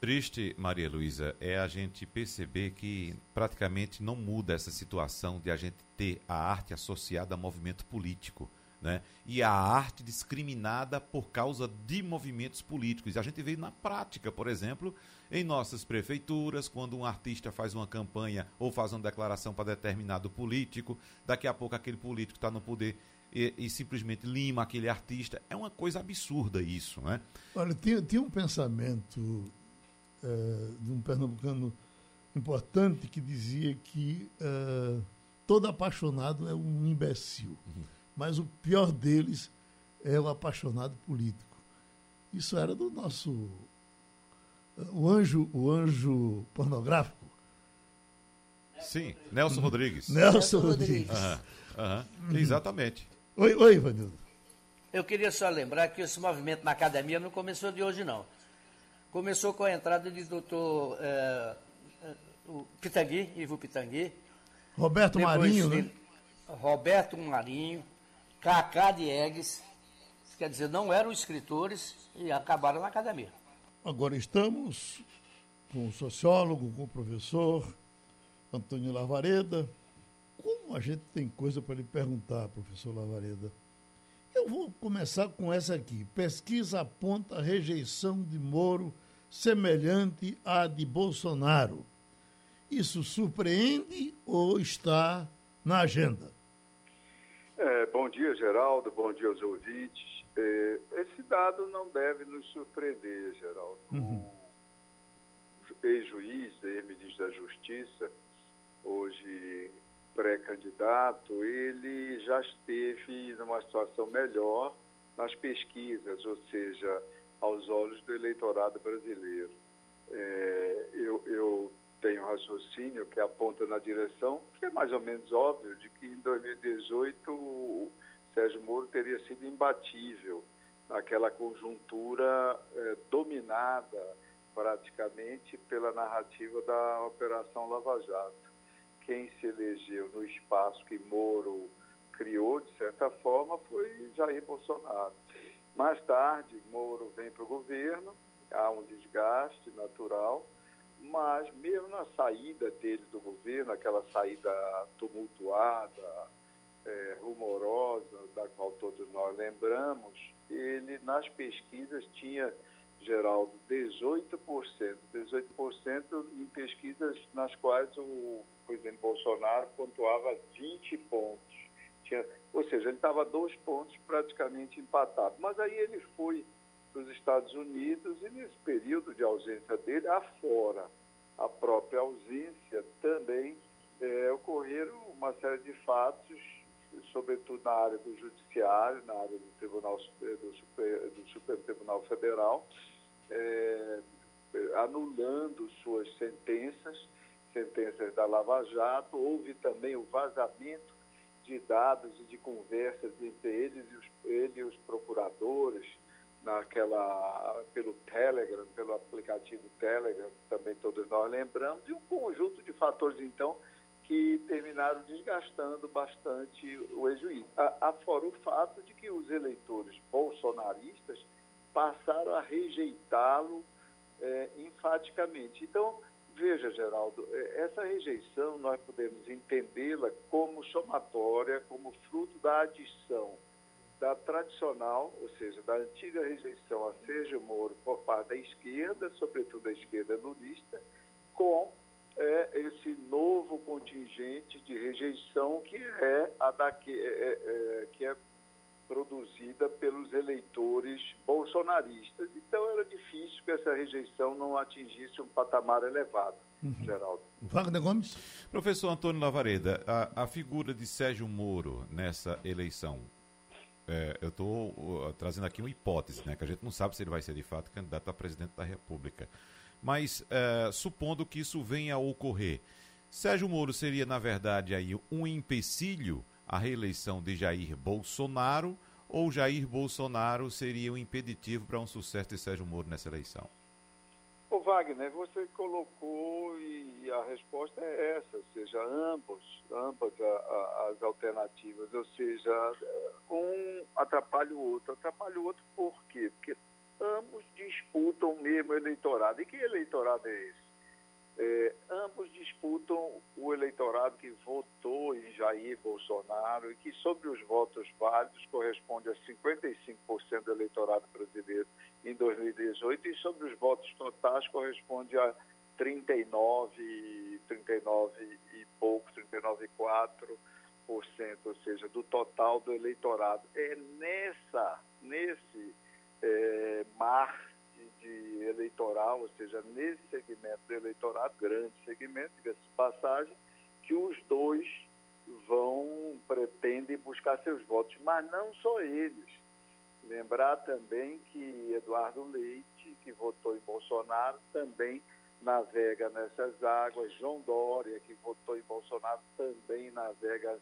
triste, Maria Luísa, é a gente perceber que praticamente não muda essa situação de a gente ter a arte associada a movimento político. Né? E a arte discriminada por causa de movimentos políticos. A gente vê na prática, por exemplo, em nossas prefeituras, quando um artista faz uma campanha ou faz uma declaração para determinado político, daqui a pouco aquele político está no poder e, e, simplesmente lima aquele artista. É uma coisa absurda isso, né? Olha, tinha, tinha um pensamento é, de um pernambucano importante que dizia que é, todo apaixonado é um imbecil, uhum. mas o pior deles é o apaixonado político. Isso era do nosso o anjo, o anjo pornográfico. Sim, Nelson Rodrigues. Nelson Rodrigues. Uhum. Exatamente. Oi, oi, Ivanildo. Eu queria só lembrar que esse movimento na academia não começou de hoje, não. Começou com a entrada de doutor é, o Pitangui, Ivo Pitangui. Roberto Marinho, né? Roberto Marinho, Cacá Diegues, quer dizer, não eram escritores e acabaram na academia. Agora estamos com o sociólogo, com o professor Antônio Lavareda. Como a gente tem coisa para lhe perguntar, professor Lavareda? Eu vou começar com essa aqui. Pesquisa aponta rejeição de Moro semelhante à de Bolsonaro. Isso surpreende ou está na agenda? É, bom dia, Geraldo. Bom dia aos ouvintes. É, esse dado não deve nos surpreender, Geraldo. Uhum. O ex-juiz, ex-ministro da Justiça, hoje pré-candidato, ele já esteve numa situação melhor nas pesquisas, ou seja, aos olhos do eleitorado brasileiro. É, eu, eu tenho raciocínio que aponta na direção, que é mais ou menos óbvio, de que em 2018 o Sérgio Moro teria sido imbatível naquela conjuntura é, dominada praticamente pela narrativa da Operação Lava Jato quem se elegeu no espaço que Moro criou, de certa forma, foi Jair Bolsonaro. Mais tarde, Moro vem para o governo, há um desgaste natural, mas mesmo na saída dele do governo, aquela saída tumultuada, é, rumorosa, da qual todos nós lembramos, ele nas pesquisas tinha, Geraldo, 18%, 18% em pesquisas nas quais o presidente Bolsonaro pontuava 20 pontos. Tinha, ou seja, ele estava dois pontos praticamente empatado. Mas aí ele foi para os Estados Unidos e nesse período de ausência dele, afora a própria ausência, também é, ocorreram uma série de fatos sobretudo na área do judiciário, na área do Tribunal do, do Supremo Tribunal Federal, é, anulando suas sentenças, sentenças da Lava Jato. Houve também o vazamento de dados e de conversas entre eles e os, ele e os procuradores naquela pelo Telegram, pelo aplicativo Telegram, também todos nós lembramos, e um conjunto de fatores então que terminaram desgastando bastante o ex-juiz. Afora o fato de que os eleitores bolsonaristas passaram a rejeitá-lo é, enfaticamente. Então, veja, Geraldo, é, essa rejeição nós podemos entendê-la como somatória, como fruto da adição da tradicional, ou seja, da antiga rejeição a Sérgio Moro por parte da esquerda, sobretudo da esquerda lulista, com é, esse novo contingente de rejeição que é a da, que, é, é, é, que é produzida pelos eleitores bolsonaristas. Então era difícil que essa rejeição não atingisse um patamar elevado, uhum. Geraldo. Wagner Gomes. Professor Antônio Lavareda, a, a figura de Sérgio Moro nessa eleição, é, eu estou uh, trazendo aqui uma hipótese, né, que a gente não sabe se ele vai ser de fato candidato a presidente da República. Mas é, supondo que isso venha a ocorrer, Sérgio Moro seria, na verdade, aí um empecilho à reeleição de Jair Bolsonaro ou Jair Bolsonaro seria um impeditivo para um sucesso de Sérgio Moro nessa eleição? Ô Wagner, você colocou e a resposta é essa, ou seja, ambos, ambas a, a, as alternativas, ou seja, um atrapalha o outro. Atrapalha o outro por quê? Porque ambos disputam o mesmo eleitorado. E que eleitorado é esse? É, ambos disputam o eleitorado que votou em Jair Bolsonaro e que, sobre os votos válidos, corresponde a 55% do eleitorado brasileiro em 2018 e, sobre os votos totais, corresponde a 39, 39 e pouco, 39,4%, ou seja, do total do eleitorado. É nessa, nesse é, mar de, de, eleitoral, ou seja, nesse segmento do eleitorado, grande segmento, diga-se de passagem, que os dois vão, pretendem buscar seus votos, mas não só eles. Lembrar também que Eduardo Leite, que votou em Bolsonaro, também navega nessas águas. João Dória, que votou em Bolsonaro, também navega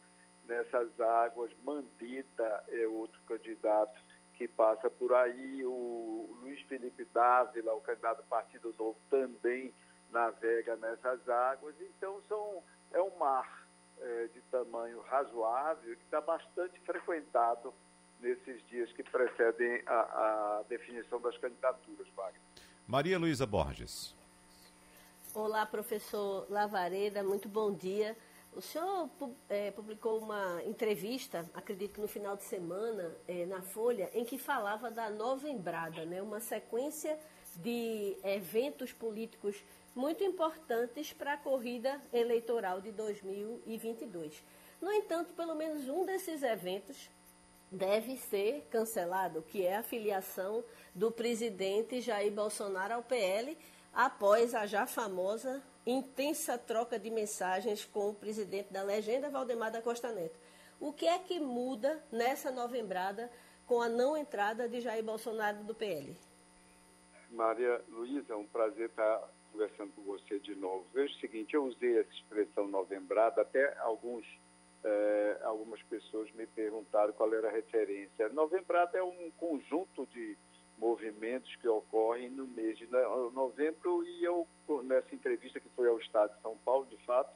nessas águas. Mandita é outro candidato que passa por aí. O Luiz Felipe Dávila, o candidato do Partido Novo, também navega nessas águas. Então, são, é um mar é, de tamanho razoável que está bastante frequentado nesses dias que precedem a, a definição das candidaturas, Wagner. Maria Luísa Borges. Olá, professor Lavareda, muito bom dia. O senhor é, publicou uma entrevista, acredito que no final de semana, é, na Folha, em que falava da Nova Embrada, né? uma sequência de eventos políticos muito importantes para a corrida eleitoral de 2022. No entanto, pelo menos um desses eventos deve ser cancelado, que é a filiação do presidente Jair Bolsonaro ao PL, após a já famosa intensa troca de mensagens com o presidente da legenda, Valdemar da Costa Neto. O que é que muda nessa novembrada com a não entrada de Jair Bolsonaro do PL? Maria Luísa, é um prazer estar conversando com você de novo. Veja o seguinte, eu usei essa expressão novembrada, até alguns, eh, algumas pessoas me perguntaram qual era a referência. Novembrada é um conjunto de movimentos que ocorrem no mês de novembro e eu, nessa entrevista que foi ao Estado de São Paulo, de fato,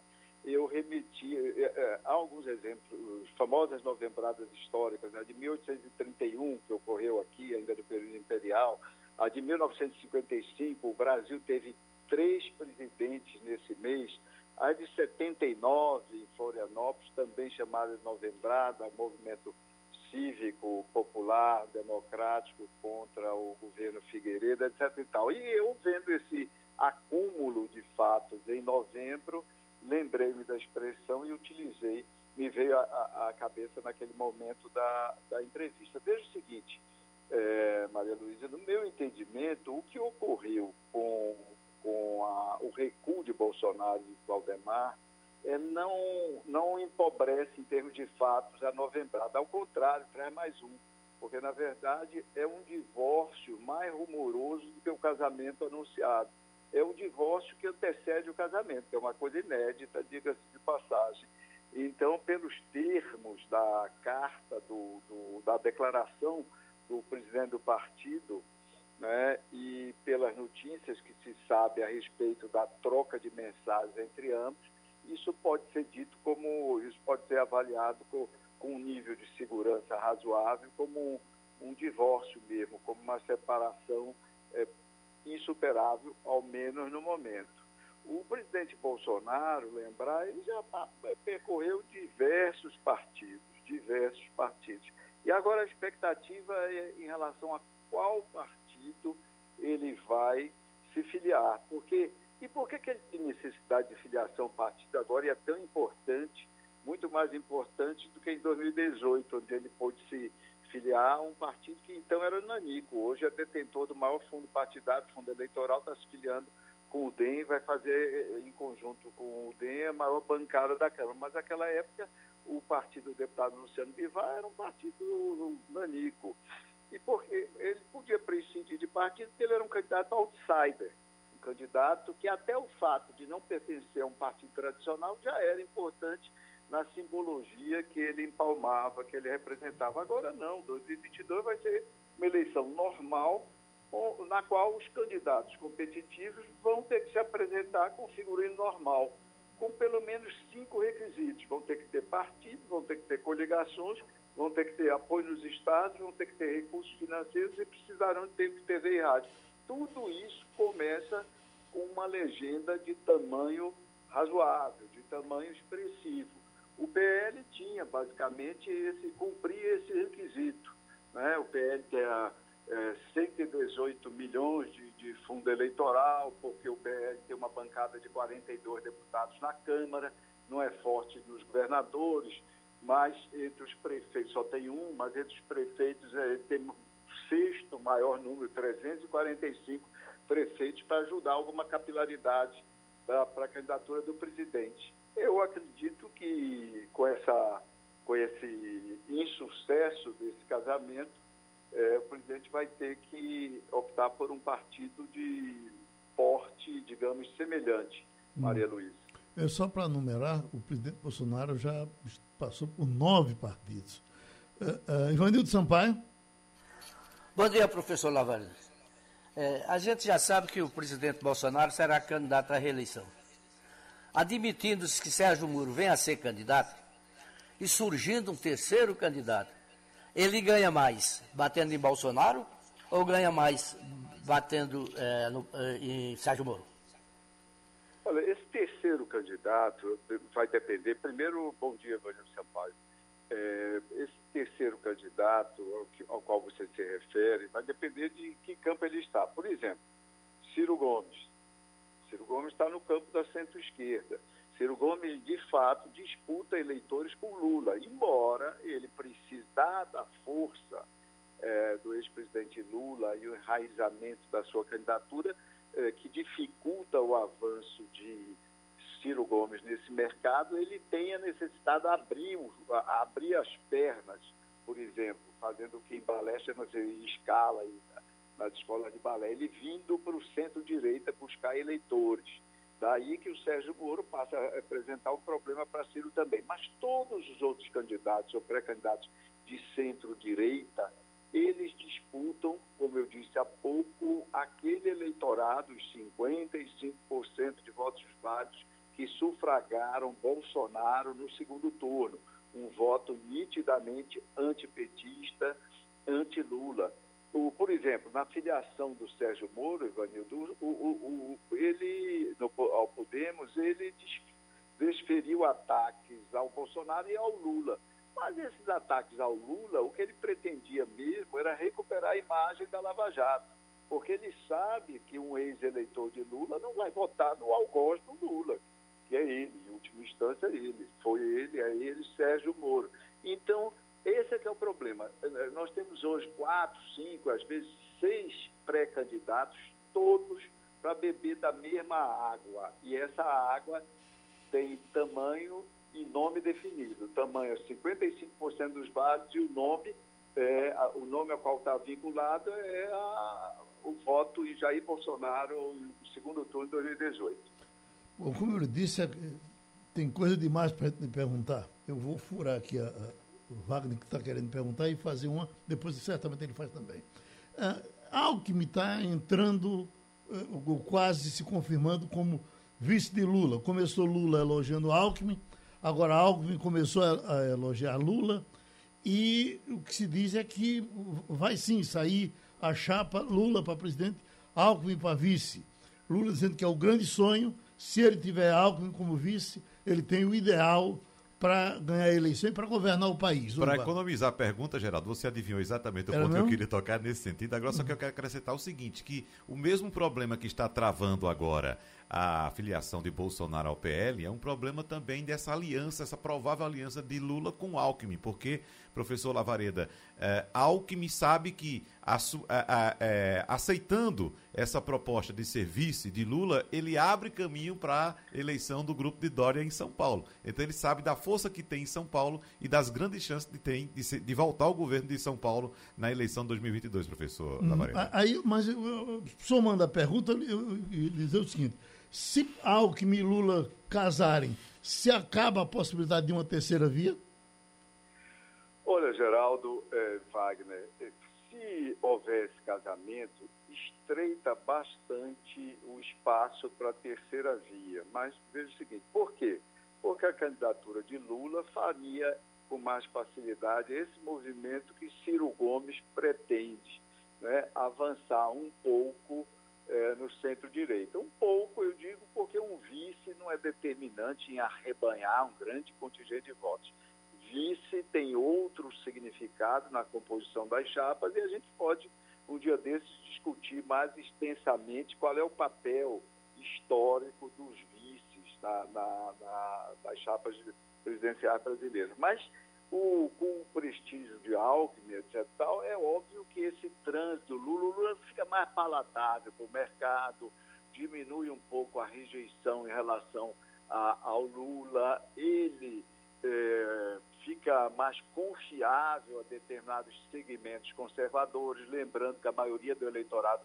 eu remeti é, é, alguns exemplos, famosas novembradas históricas, né, de 1831, que ocorreu aqui, ainda do período imperial, a de 1955, o Brasil teve três presidentes nesse mês, a de 79, em Florianópolis, também chamada de novembrada, movimento cívico, popular, democrático contra o governo Figueiredo, etc. E, tal. e eu vendo esse acúmulo de fatos em novembro, lembrei-me da expressão e utilizei, me veio à cabeça naquele momento da, da entrevista. Veja o seguinte, é, Maria Luísa, no meu entendimento, o que ocorreu com, com a, o recuo de Bolsonaro e Valdemar é, não, não empobrece em termos de fatos a novembrada. Ao contrário, traz mais um. Porque, na verdade, é um divórcio mais rumoroso do que o casamento anunciado. É um divórcio que antecede o casamento, que é uma coisa inédita, diga-se de passagem. Então, pelos termos da carta, do, do, da declaração do presidente do partido, né, e pelas notícias que se sabe a respeito da troca de mensagens entre ambos, isso pode ser dito como, isso pode ser avaliado com, com um nível de segurança razoável, como um, um divórcio mesmo, como uma separação é, insuperável, ao menos no momento. O presidente Bolsonaro, lembrar, ele já percorreu diversos partidos, diversos partidos. E agora a expectativa é em relação a qual partido ele vai se filiar. Porque, e por que, que ele tem necessidade de filiação partido agora e é tão importante, muito mais importante do que em 2018, onde ele pôde se filiar a um partido que então era nanico. Hoje é detentor do maior fundo partidário, fundo eleitoral, está se filiando com o DEM, vai fazer eh, em conjunto com o DEM a maior bancada da Câmara. Mas naquela época o partido do deputado Luciano Bivar era um partido nanico. E porque ele podia prescindir de partido porque ele era um candidato outsider, candidato que até o fato de não pertencer a um partido tradicional já era importante na simbologia que ele empalmava, que ele representava. Agora não, 2022 vai ser uma eleição normal, na qual os candidatos competitivos vão ter que se apresentar com figurino normal, com pelo menos cinco requisitos. Vão ter que ter partido, vão ter que ter coligações, vão ter que ter apoio nos estados, vão ter que ter recursos financeiros e precisarão de ter TV e rádio. Tudo isso começa com uma legenda de tamanho razoável, de tamanho expressivo. O PL tinha basicamente esse, cumprir esse requisito. Né? O PL tem a, é, 118 milhões de, de fundo eleitoral, porque o PL tem uma bancada de 42 deputados na Câmara, não é forte nos governadores, mas entre os prefeitos, só tem um, mas entre os prefeitos é, tem sexto maior número, 345 prefeitos, para ajudar alguma capilaridade para a candidatura do presidente. Eu acredito que com, essa, com esse insucesso desse casamento, é, o presidente vai ter que optar por um partido de porte, digamos, semelhante, hum. Maria Luísa. É só para numerar, o presidente Bolsonaro já passou por nove partidos. Uh, uh, Ivanildo Sampaio. Bom dia, professor Lavarez. É, a gente já sabe que o presidente Bolsonaro será candidato à reeleição admitindo-se que Sérgio Moro venha a ser candidato e surgindo um terceiro candidato, ele ganha mais batendo em Bolsonaro ou ganha mais batendo é, no, é, em Sérgio Moro? Olha, esse terceiro candidato vai depender. Primeiro, bom dia, Evangelho Sampaio. É, esse terceiro candidato ao, que, ao, qual você se refere vai depender de que campo ele está. Por exemplo, Ciro Gomes. Ciro Gomes está no campo da centro-esquerda. Ciro Gomes, de fato, disputa eleitores com Lula, embora ele precise, dada a força é, do ex-presidente Lula e o enraizamento da sua candidatura, é, que dificulta o avanço de Ciro Gomes nesse mercado, ele tem a necessidade de abrir, abrir as pernas, por exemplo, fazendo que em palestra você escala e nas escolas de balé, ele vindo para o centro-direita buscar eleitores. Daí que o Sérgio Moro passa a representar um problema para Ciro também. Mas todos os outros candidatos ou pré-candidatos de centro-direita, eles disputam, como eu disse há pouco, aquele eleitorado, os 55% de votos válidos, que sufragaram Bolsonaro no segundo turno. Um voto nitidamente antipetista, anti-Lula. Por exemplo, na filiação do Sérgio Moro, Ivanildo, o, o, o, ele, no, ao Podemos, ele des, desferiu ataques ao Bolsonaro e ao Lula. Mas esses ataques ao Lula, o que ele pretendia mesmo era recuperar a imagem da Lava Jato. Porque ele sabe que um ex-eleitor de Lula não vai votar no algoz do Lula, é ele, em última instância ele. Foi ele, é ele, Sérgio Moro. Então, esse é que é o problema. Nós temos hoje quatro, cinco, às vezes seis pré-candidatos, todos para beber da mesma água. E essa água tem tamanho e nome definido. O tamanho é 55% dos vasos e o nome, é, o nome ao qual está vinculado é a, o voto em Jair Bolsonaro no segundo turno de 2018. Como eu disse, é tem coisa demais para me perguntar. Eu vou furar aqui a, a o Wagner que está querendo perguntar e fazer uma, depois certamente ele faz também. Alckmin está entrando, uh, quase se confirmando como vice de Lula. Começou Lula elogiando Alckmin, agora Alckmin começou a, a elogiar Lula, e o que se diz é que vai sim sair a chapa Lula para presidente, Alckmin para vice. Lula dizendo que é o grande sonho, se ele tiver Alckmin como vice, ele tem o ideal para ganhar a eleição e para governar o país. Para economizar a pergunta, Geraldo, você adivinhou exatamente o Era ponto mesmo? que eu queria tocar nesse sentido. Agora só que eu quero acrescentar o seguinte, que o mesmo problema que está travando agora a filiação de Bolsonaro ao PL é um problema também dessa aliança, essa provável aliança de Lula com Alckmin, porque, professor Lavareda, é, Alckmin sabe que a, a, a, é, aceitando essa proposta de serviço de Lula, ele abre caminho para a eleição do grupo de Dória em São Paulo. Então ele sabe da força que tem em São Paulo e das grandes chances de, ter, de, ser, de voltar ao governo de São Paulo na eleição de 2022, professor hum, Lavareda. Aí, mas eu, somando a pergunta, eu, eu, eu dizer o seguinte se Alckmin e Lula casarem, se acaba a possibilidade de uma terceira via? Olha, Geraldo eh, Wagner, eh, se houver esse casamento, estreita bastante o espaço para a terceira via. Mas veja o seguinte, por quê? Porque a candidatura de Lula faria com mais facilidade esse movimento que Ciro Gomes pretende, né? avançar um pouco é, no centro-direita. Um pouco, eu digo, porque um vice não é determinante em arrebanhar um grande contingente de votos. Vice tem outro significado na composição das chapas e a gente pode, um dia desses, discutir mais extensamente qual é o papel histórico dos vices na, na, na, nas chapas presidenciais brasileiras. Mas o, com o prestígio de Alckmin, etc. Tal, é óbvio que esse trânsito, Lula, Lula fica mais palatável para o mercado, diminui um pouco a rejeição em relação a, ao Lula, ele é, fica mais confiável a determinados segmentos conservadores, lembrando que a maioria do eleitorado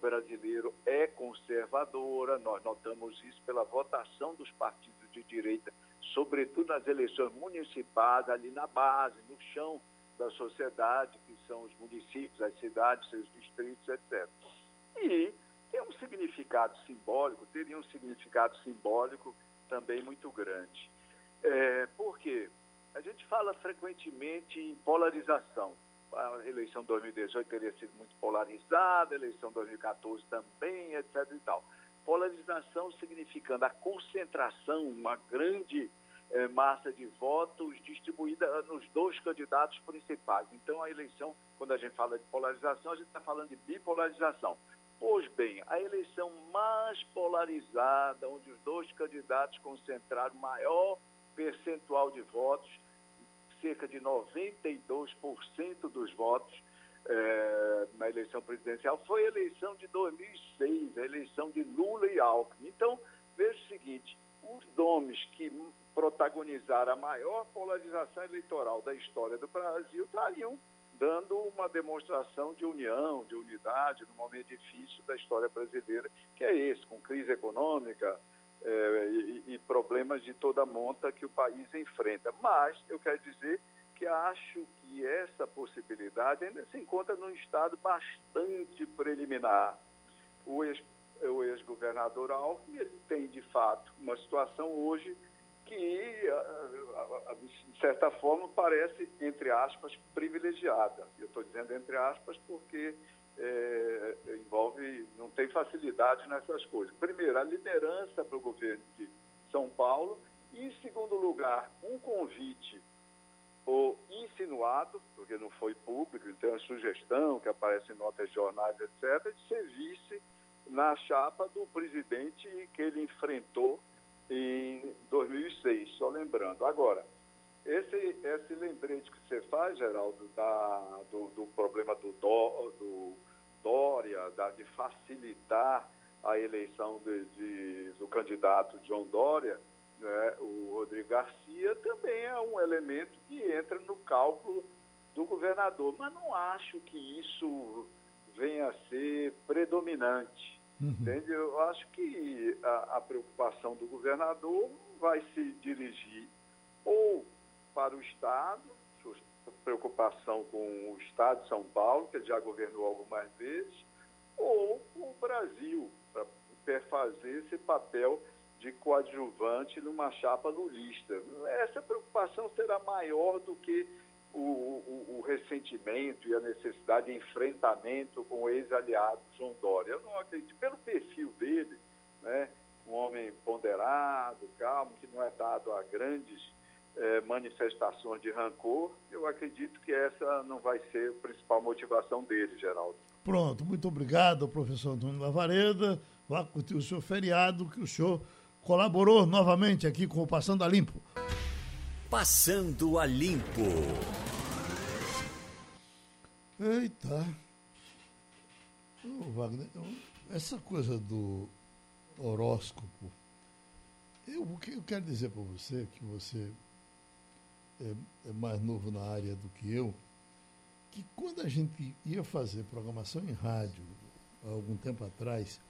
brasileiro é conservadora, nós notamos isso pela votação dos partidos de direita sobretudo nas eleições municipais, ali na base, no chão da sociedade, que são os municípios, as cidades, seus distritos, etc. E tem um significado simbólico, teria um significado simbólico também muito grande. É, por quê? A gente fala frequentemente em polarização. A eleição de 2018 teria sido muito polarizada, a eleição de 2014 também, etc. E tal. Polarização significando a concentração, uma grande eh, massa de votos distribuída nos dois candidatos principais. Então, a eleição, quando a gente fala de polarização, a gente está falando de bipolarização. Pois bem, a eleição mais polarizada, onde os dois candidatos concentraram maior percentual de votos, cerca de 92% dos votos, é, na eleição presidencial foi a eleição de 2006, a eleição de Lula e Alckmin. Então, veja o seguinte, os nomes que protagonizaram a maior polarização eleitoral da história do Brasil estariam dando uma demonstração de união, de unidade no momento difícil da história brasileira, que é esse, com crise econômica é, e, e problemas de toda monta que o país enfrenta. Mas eu quero dizer que acho que essa possibilidade ainda se encontra num estado bastante preliminar. O ex-governador ex Alckmin ele tem, de fato, uma situação hoje que, de certa forma, parece, entre aspas, privilegiada. Eu estou dizendo entre aspas porque é, envolve, não tem facilidade nessas coisas. Primeiro, a liderança para o governo de São Paulo e, em segundo lugar, um convite ou insinuado, porque não foi público, então é sugestão que aparece em notas jornais, etc., de ser vice na chapa do presidente que ele enfrentou em 2006, só lembrando. Agora, esse, esse lembrete que você faz, Geraldo, da, do, do problema do, do, do Dória, da, de facilitar a eleição de, de, do candidato John Dória, né, o Rodrigo Garcia também é um elemento que entra no cálculo do governador, mas não acho que isso venha a ser predominante. Uhum. Entende? Eu acho que a, a preocupação do governador vai se dirigir ou para o Estado, preocupação com o Estado de São Paulo, que já governou algumas vezes, ou com o Brasil, para fazer esse papel de coadjuvante numa chapa lulista. Essa preocupação será maior do que o, o, o, ressentimento e a necessidade de enfrentamento com o ex-aliado João Dória. Eu não acredito, pelo perfil dele, né, um homem ponderado, calmo, que não é dado a grandes eh, manifestações de rancor, eu acredito que essa não vai ser a principal motivação dele, Geraldo. Pronto, muito obrigado, professor Antônio Lavareda. Vá curtir o seu feriado, que o senhor colaborou novamente aqui com o Passando a Limpo. Passando a Limpo. Eita. Ô, Wagner, essa coisa do horóscopo, eu, eu quero dizer para você que você é, é mais novo na área do que eu, que quando a gente ia fazer programação em rádio, há algum tempo atrás,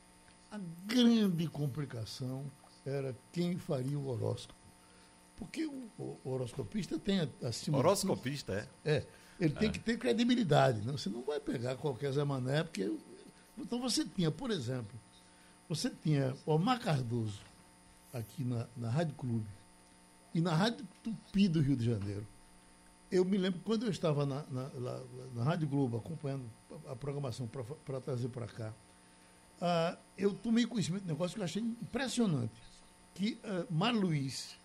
a grande complicação era quem faria o horóscopo. Porque o, horoscopista tem acima. Horoscopista, tudo, é? É. Ele é. tem que ter credibilidade. Não? Você não vai pegar qualquer Zé Mané, porque. Então você tinha, por exemplo, você tinha Omar Cardoso aqui na, na Rádio Clube e na Rádio Tupi do Rio de Janeiro. Eu me lembro quando eu estava na, na, na, na Rádio Globo acompanhando a programação para trazer para cá, uh, eu tomei conhecimento de um negócio que eu achei impressionante. Que uh, Mar Luiz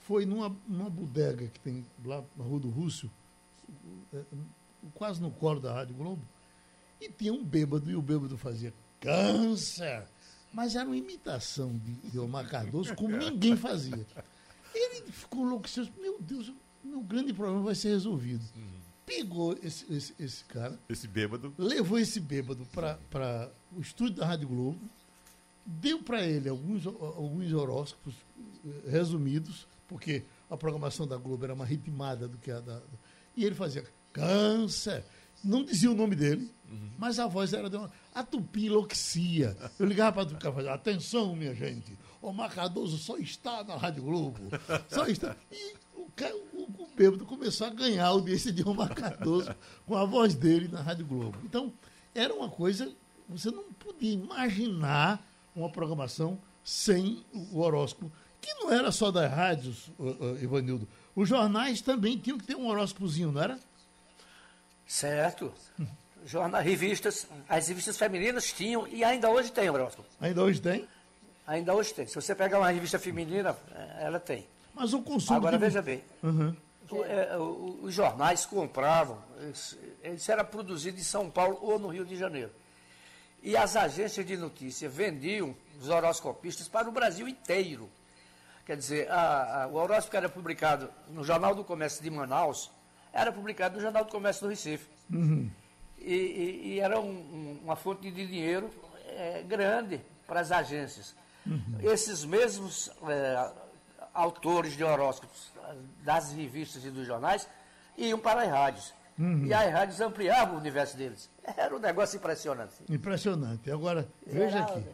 foi numa, numa bodega que tem lá na Rua do Rússio, uh, quase no colo da Rádio Globo, e tinha um bêbado, e o bêbado fazia câncer. Mas era uma imitação de, de Omar Cardoso, como ninguém fazia. Ele ficou louco, meu Deus, meu grande problema vai ser resolvido. Uhum. Pegou esse, esse, esse, cara. Esse bêbado. Levou esse bêbado para o estúdio da Rádio Globo, deu para ele alguns, alguns horóscopos eh, resumidos, porque a programação da Globo era mais ritmada do que a da. E ele fazia câncer. Não dizia o nome dele, uhum. mas a voz era de uma. A Tupi enlouquecia. Eu ligava para a Tupi e falava: atenção, minha gente, o Marcadoso só está na Rádio Globo. Só está. E o, o, o bêbado começou a ganhar a audiência de Omar Cardoso com a voz dele na Rádio Globo. Então, era uma coisa. Você não podia imaginar uma programação sem o horóscopo, que não era só das rádios, Ivanildo. Os jornais também tinham que ter um horóscopozinho, não era? Certo. Jornais, revistas, as revistas femininas tinham e ainda hoje tem horóscopo. Ainda hoje tem? Ainda hoje tem. Se você pegar uma revista feminina, é, ela tem. Mas o consumo. Agora, de... veja bem. Uhum. O, é, o, os jornais compravam, isso era produzido em São Paulo ou no Rio de Janeiro. E as agências de notícia vendiam os horoscopistas para o Brasil inteiro. Quer dizer, a, a, o horóscopo era publicado no Jornal do Comércio de Manaus era publicado no Jornal do Comércio do Recife. Uhum. E, e, e, era um, um, uma fonte de dinheiro é, grande para as agências. Uhum. Esses mesmos é, autores de horóscopos das revistas e dos jornais iam para as rádios. Uhum. E as rádios ampliavam o universo deles. Era um negócio impressionante. Impressionante. Agora, veja aqui.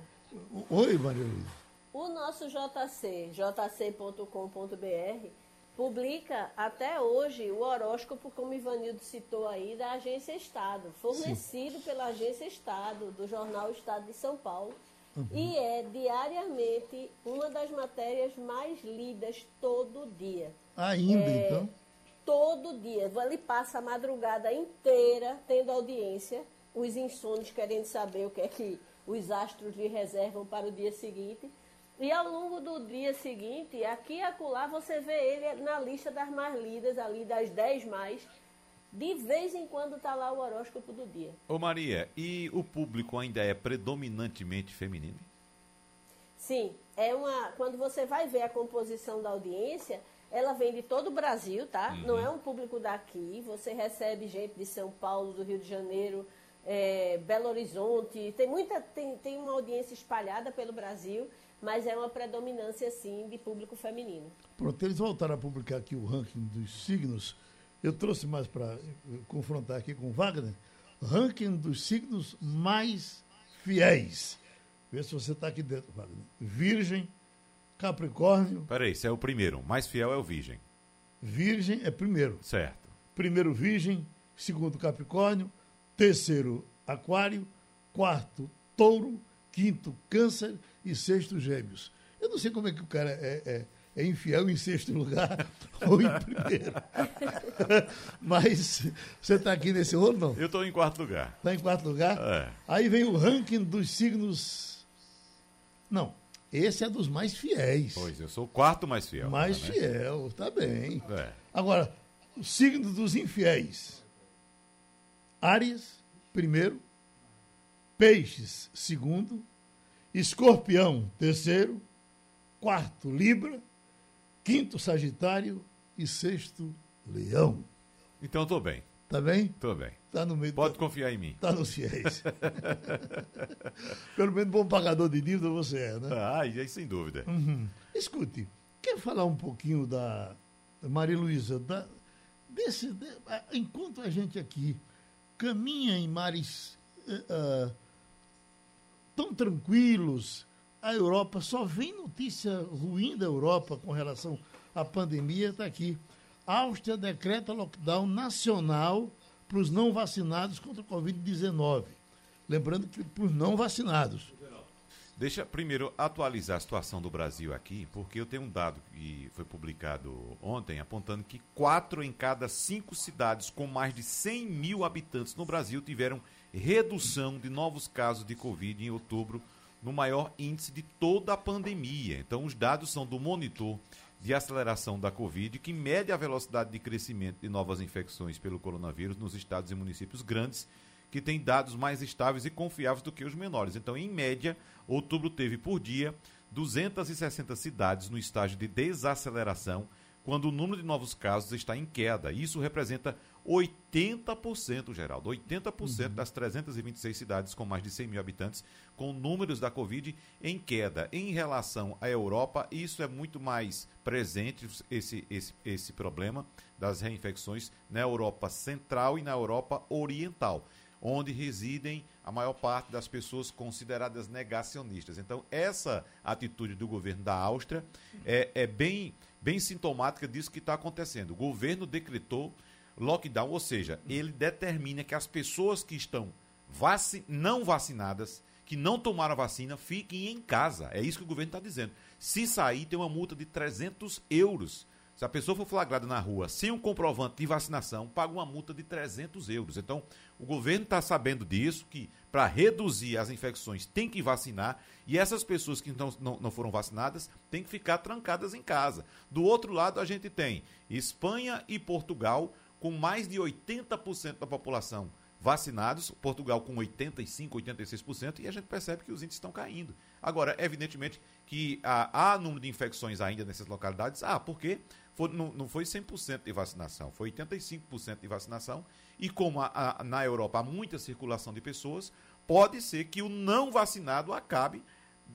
Oi, Maria Luísa. O nosso JC, jc.com.br, publica até hoje o horóscopo, como Ivanildo citou aí, da Agência Estado, fornecido Sim. pela Agência Estado, do jornal Estado de São Paulo, Uhum. E é diariamente uma das matérias mais lidas todo dia. Ainda, é, então? Todo dia. Ele passa a madrugada inteira tendo audiência, os insônios querendo saber o que é que os astros lhe reservam para o dia seguinte. E ao longo do dia seguinte, aqui e acolá, você vê ele na lista das mais lidas, ali das 10 mais, de vez em quando está lá o horóscopo do dia. Ô Maria, e o público ainda é predominantemente feminino? Sim, é uma. Quando você vai ver a composição da audiência, ela vem de todo o Brasil, tá? Uhum. Não é um público daqui. Você recebe gente de São Paulo, do Rio de Janeiro, é, Belo Horizonte. Tem muita, tem, tem uma audiência espalhada pelo Brasil, mas é uma predominância, sim, de público feminino. Pronto, eles voltaram a publicar aqui o ranking dos signos. Eu trouxe mais para eh, confrontar aqui com o Wagner. Ranking dos signos mais fiéis. Vê se você está aqui dentro, Wagner. Virgem, Capricórnio. Peraí, esse é o primeiro. O mais fiel é o Virgem. Virgem é primeiro. Certo. Primeiro Virgem, segundo Capricórnio, terceiro Aquário, quarto Touro, quinto Câncer e sexto Gêmeos. Eu não sei como é que o cara é, é, é infiel em sexto lugar ou em primeiro. Mas você está aqui nesse rolo, não? Eu estou em quarto lugar. Está em quarto lugar? É. Aí vem o ranking dos signos. Não, esse é dos mais fiéis. Pois, eu sou o quarto mais fiel. Mais né? fiel, tá bem. É. Agora, o signo dos infiéis. Áries, primeiro. Peixes, segundo. Escorpião, terceiro. Quarto, Libra. Quinto, Sagitário. E sexto, Leão. Então estou bem. Tá bem? Estou bem. Tá no meio. Pode tá, confiar em mim. tá nos fiéis. Pelo menos bom pagador de dívida você é, né? Ah, e aí sem dúvida. Uhum. Escute, quer falar um pouquinho da Maria Luísa, da, desse, de- enquanto a gente aqui caminha em mares ah, tão tranquilos, a Europa só vem notícia ruim da Europa com relação à pandemia, está aqui. Áustria decreta lockdown nacional para os não vacinados contra a Covid-19. Lembrando que para os não vacinados. Deixa primeiro atualizar a situação do Brasil aqui, porque eu tenho um dado que foi publicado ontem apontando que quatro em cada cinco cidades com mais de 100 mil habitantes no Brasil tiveram redução de novos casos de Covid em outubro, no maior índice de toda a pandemia. Então, os dados são do monitor de aceleração da Covid, que mede a velocidade de crescimento de novas infecções pelo coronavírus nos estados e municípios grandes que têm dados mais estáveis e confiáveis do que os menores. Então, em média, outubro teve por dia 260 cidades no estágio de desaceleração, quando o número de novos casos está em queda. Isso representa 80%, Geraldo, 80% das 326 cidades com mais de 100 mil habitantes, com números da Covid em queda. Em relação à Europa, isso é muito mais presente, esse, esse, esse problema das reinfecções na Europa Central e na Europa Oriental onde residem a maior parte das pessoas consideradas negacionistas. Então, essa atitude do governo da Áustria é, é bem, bem sintomática disso que está acontecendo. O governo decretou lockdown, ou seja, ele determina que as pessoas que estão vaci não vacinadas, que não tomaram a vacina, fiquem em casa. É isso que o governo está dizendo. Se sair, tem uma multa de 300 euros. Se a pessoa for flagrada na rua sem um comprovante de vacinação, paga uma multa de 300 euros. Então, o governo está sabendo disso, que para reduzir as infecções tem que vacinar, e essas pessoas que não, não, não foram vacinadas têm que ficar trancadas em casa. Do outro lado, a gente tem Espanha e Portugal com mais de 80% da população vacinados, Portugal com 85%, 86%, e a gente percebe que os índices estão caindo. Agora, evidentemente que há, há número de infecções ainda nessas localidades, ah, porque foi, não, não foi 100% de vacinação, foi 85% de vacinação, e como a, a, na Europa há muita circulação de pessoas, pode ser que o não vacinado acabe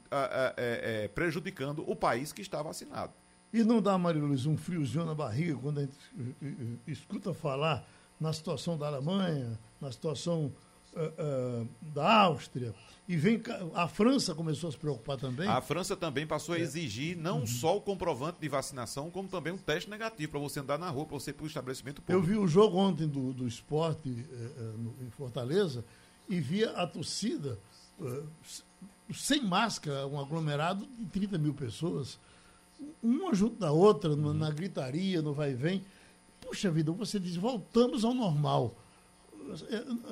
a, a, é, é, prejudicando o país que está vacinado. E não dá, Maria Luiz, um friozinho na barriga quando a gente eh, eh, escuta falar na situação da Alemanha, na situação eh, da Áustria, e vem a França começou a se preocupar também. A França também passou a exigir não só o comprovante de vacinação, como também um teste negativo para você andar na rua, para você ir para o estabelecimento Eu público. vi o jogo ontem do, do esporte eh, no- em Fortaleza e via a torcida sem máscara, um aglomerado de 30 mil pessoas, uma junto da outra, no- na gritaria, no vai e vem. Puxa vida, você diz, voltamos ao normal.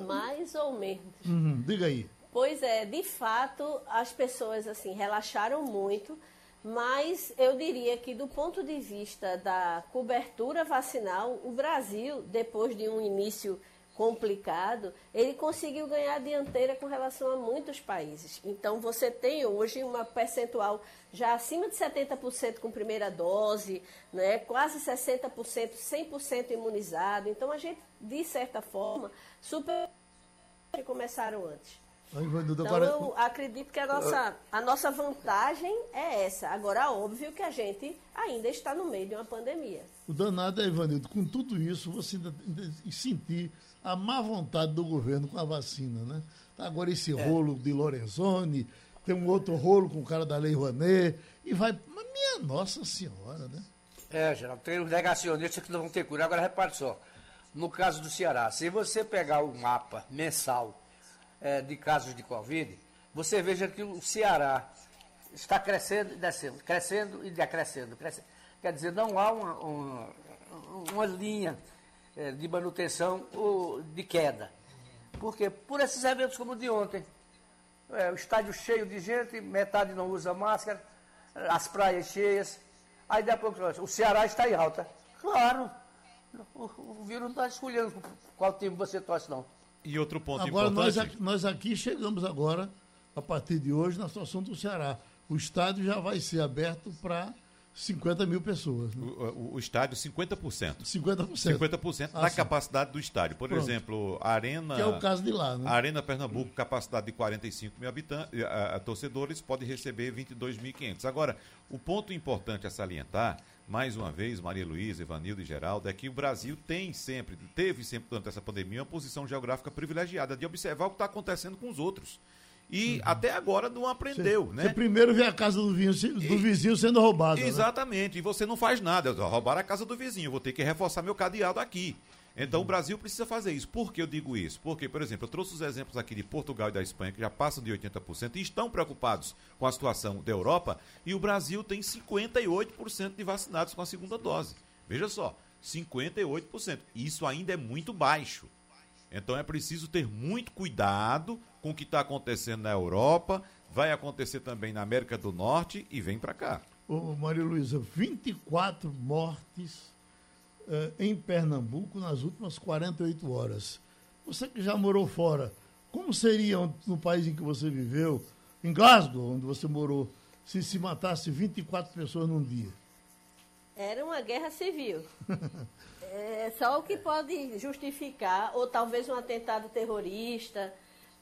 Mais ou menos. uhum, diga aí. Pois é, de fato, as pessoas assim relaxaram muito, mas eu diria que do ponto de vista da cobertura vacinal, o Brasil, depois de um início complicado, ele conseguiu ganhar a dianteira com relação a muitos países. Então você tem hoje uma percentual já acima de 70% com primeira dose, né, quase 60%, 100% imunizado. Então a gente, de certa forma, super que começaram antes. Então, eu acredito que a nossa, a nossa vantagem é essa. Agora, óbvio que a gente ainda está no meio de uma pandemia. O danado é, Ivanildo, com tudo isso, você ainda sentir a má vontade do governo com a vacina, né? Tá agora esse é. rolo de Lorenzoni, tem um outro rolo com o cara da Lei Rouanet, e vai... Mas minha Nossa Senhora, né? É, Geraldo, tem os negacionistas que não vão ter cura. Agora, repare só, no caso do Ceará, se você pegar o mapa mensal é, de casos de Covid, você veja que o Ceará está crescendo e descendo, crescendo e decrescendo. Crescendo. Quer dizer, não há uma, uma, uma linha de manutenção ou de queda. Porque por esses eventos como o de ontem, é, o estádio cheio de gente, metade não usa máscara, as praias cheias, aí depois o Ceará está em alta. Claro, o, o vírus não está escolhendo qual time você torce, não. E outro ponto agora, importante... Nós, nós aqui chegamos agora, a partir de hoje, na situação do Ceará. O estádio já vai ser aberto para 50 mil pessoas. Né? O, o, estádio, 50%. 50%. 50% ah, da sim. capacidade do estádio. Por Pronto. exemplo, a Arena. Que é o caso de lá, né? A Arena Pernambuco, capacidade de 45 mil habitantes, a, a, torcedores, pode receber 22.500. Agora, o ponto importante a salientar mais uma vez, Maria Luísa, Evanildo e Geraldo, é que o Brasil tem sempre, teve sempre durante essa pandemia, uma posição geográfica privilegiada de observar o que está acontecendo com os outros. E uhum. até agora não aprendeu, você, né? Você primeiro vê a casa do, vinho, do vizinho sendo roubada. Né? Exatamente, né? e você não faz nada. Roubar a casa do vizinho, vou ter que reforçar meu cadeado aqui. Então uhum. o Brasil precisa fazer isso. Por que eu digo isso? Porque, por exemplo, eu trouxe os exemplos aqui de Portugal e da Espanha, que já passam de 80% e estão preocupados com a situação da Europa, e o Brasil tem 58% de vacinados com a segunda dose. Veja só, 58%. Isso ainda é muito baixo. Então é preciso ter muito cuidado com o que está acontecendo na Europa, vai acontecer também na América do Norte e vem para cá. Ô, Maria Luísa, 24 mortes eh, em Pernambuco nas últimas 48 horas. Você que já morou fora, como seria no país em que você viveu, em Glasgow, onde você morou, se se matasse 24 pessoas num dia? Era uma guerra civil. é só o que pode justificar, ou talvez um atentado terrorista,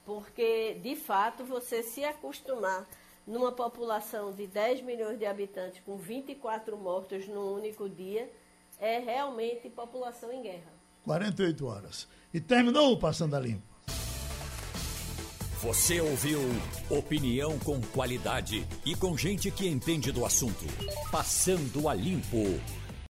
porque, de fato, você se acostumar numa população de 10 milhões de habitantes com 24 mortos num único dia, é realmente população em guerra. 48 horas. E terminou o Passando a Limpo. Você ouviu opinião com qualidade e com gente que entende do assunto. Passando a Limpo.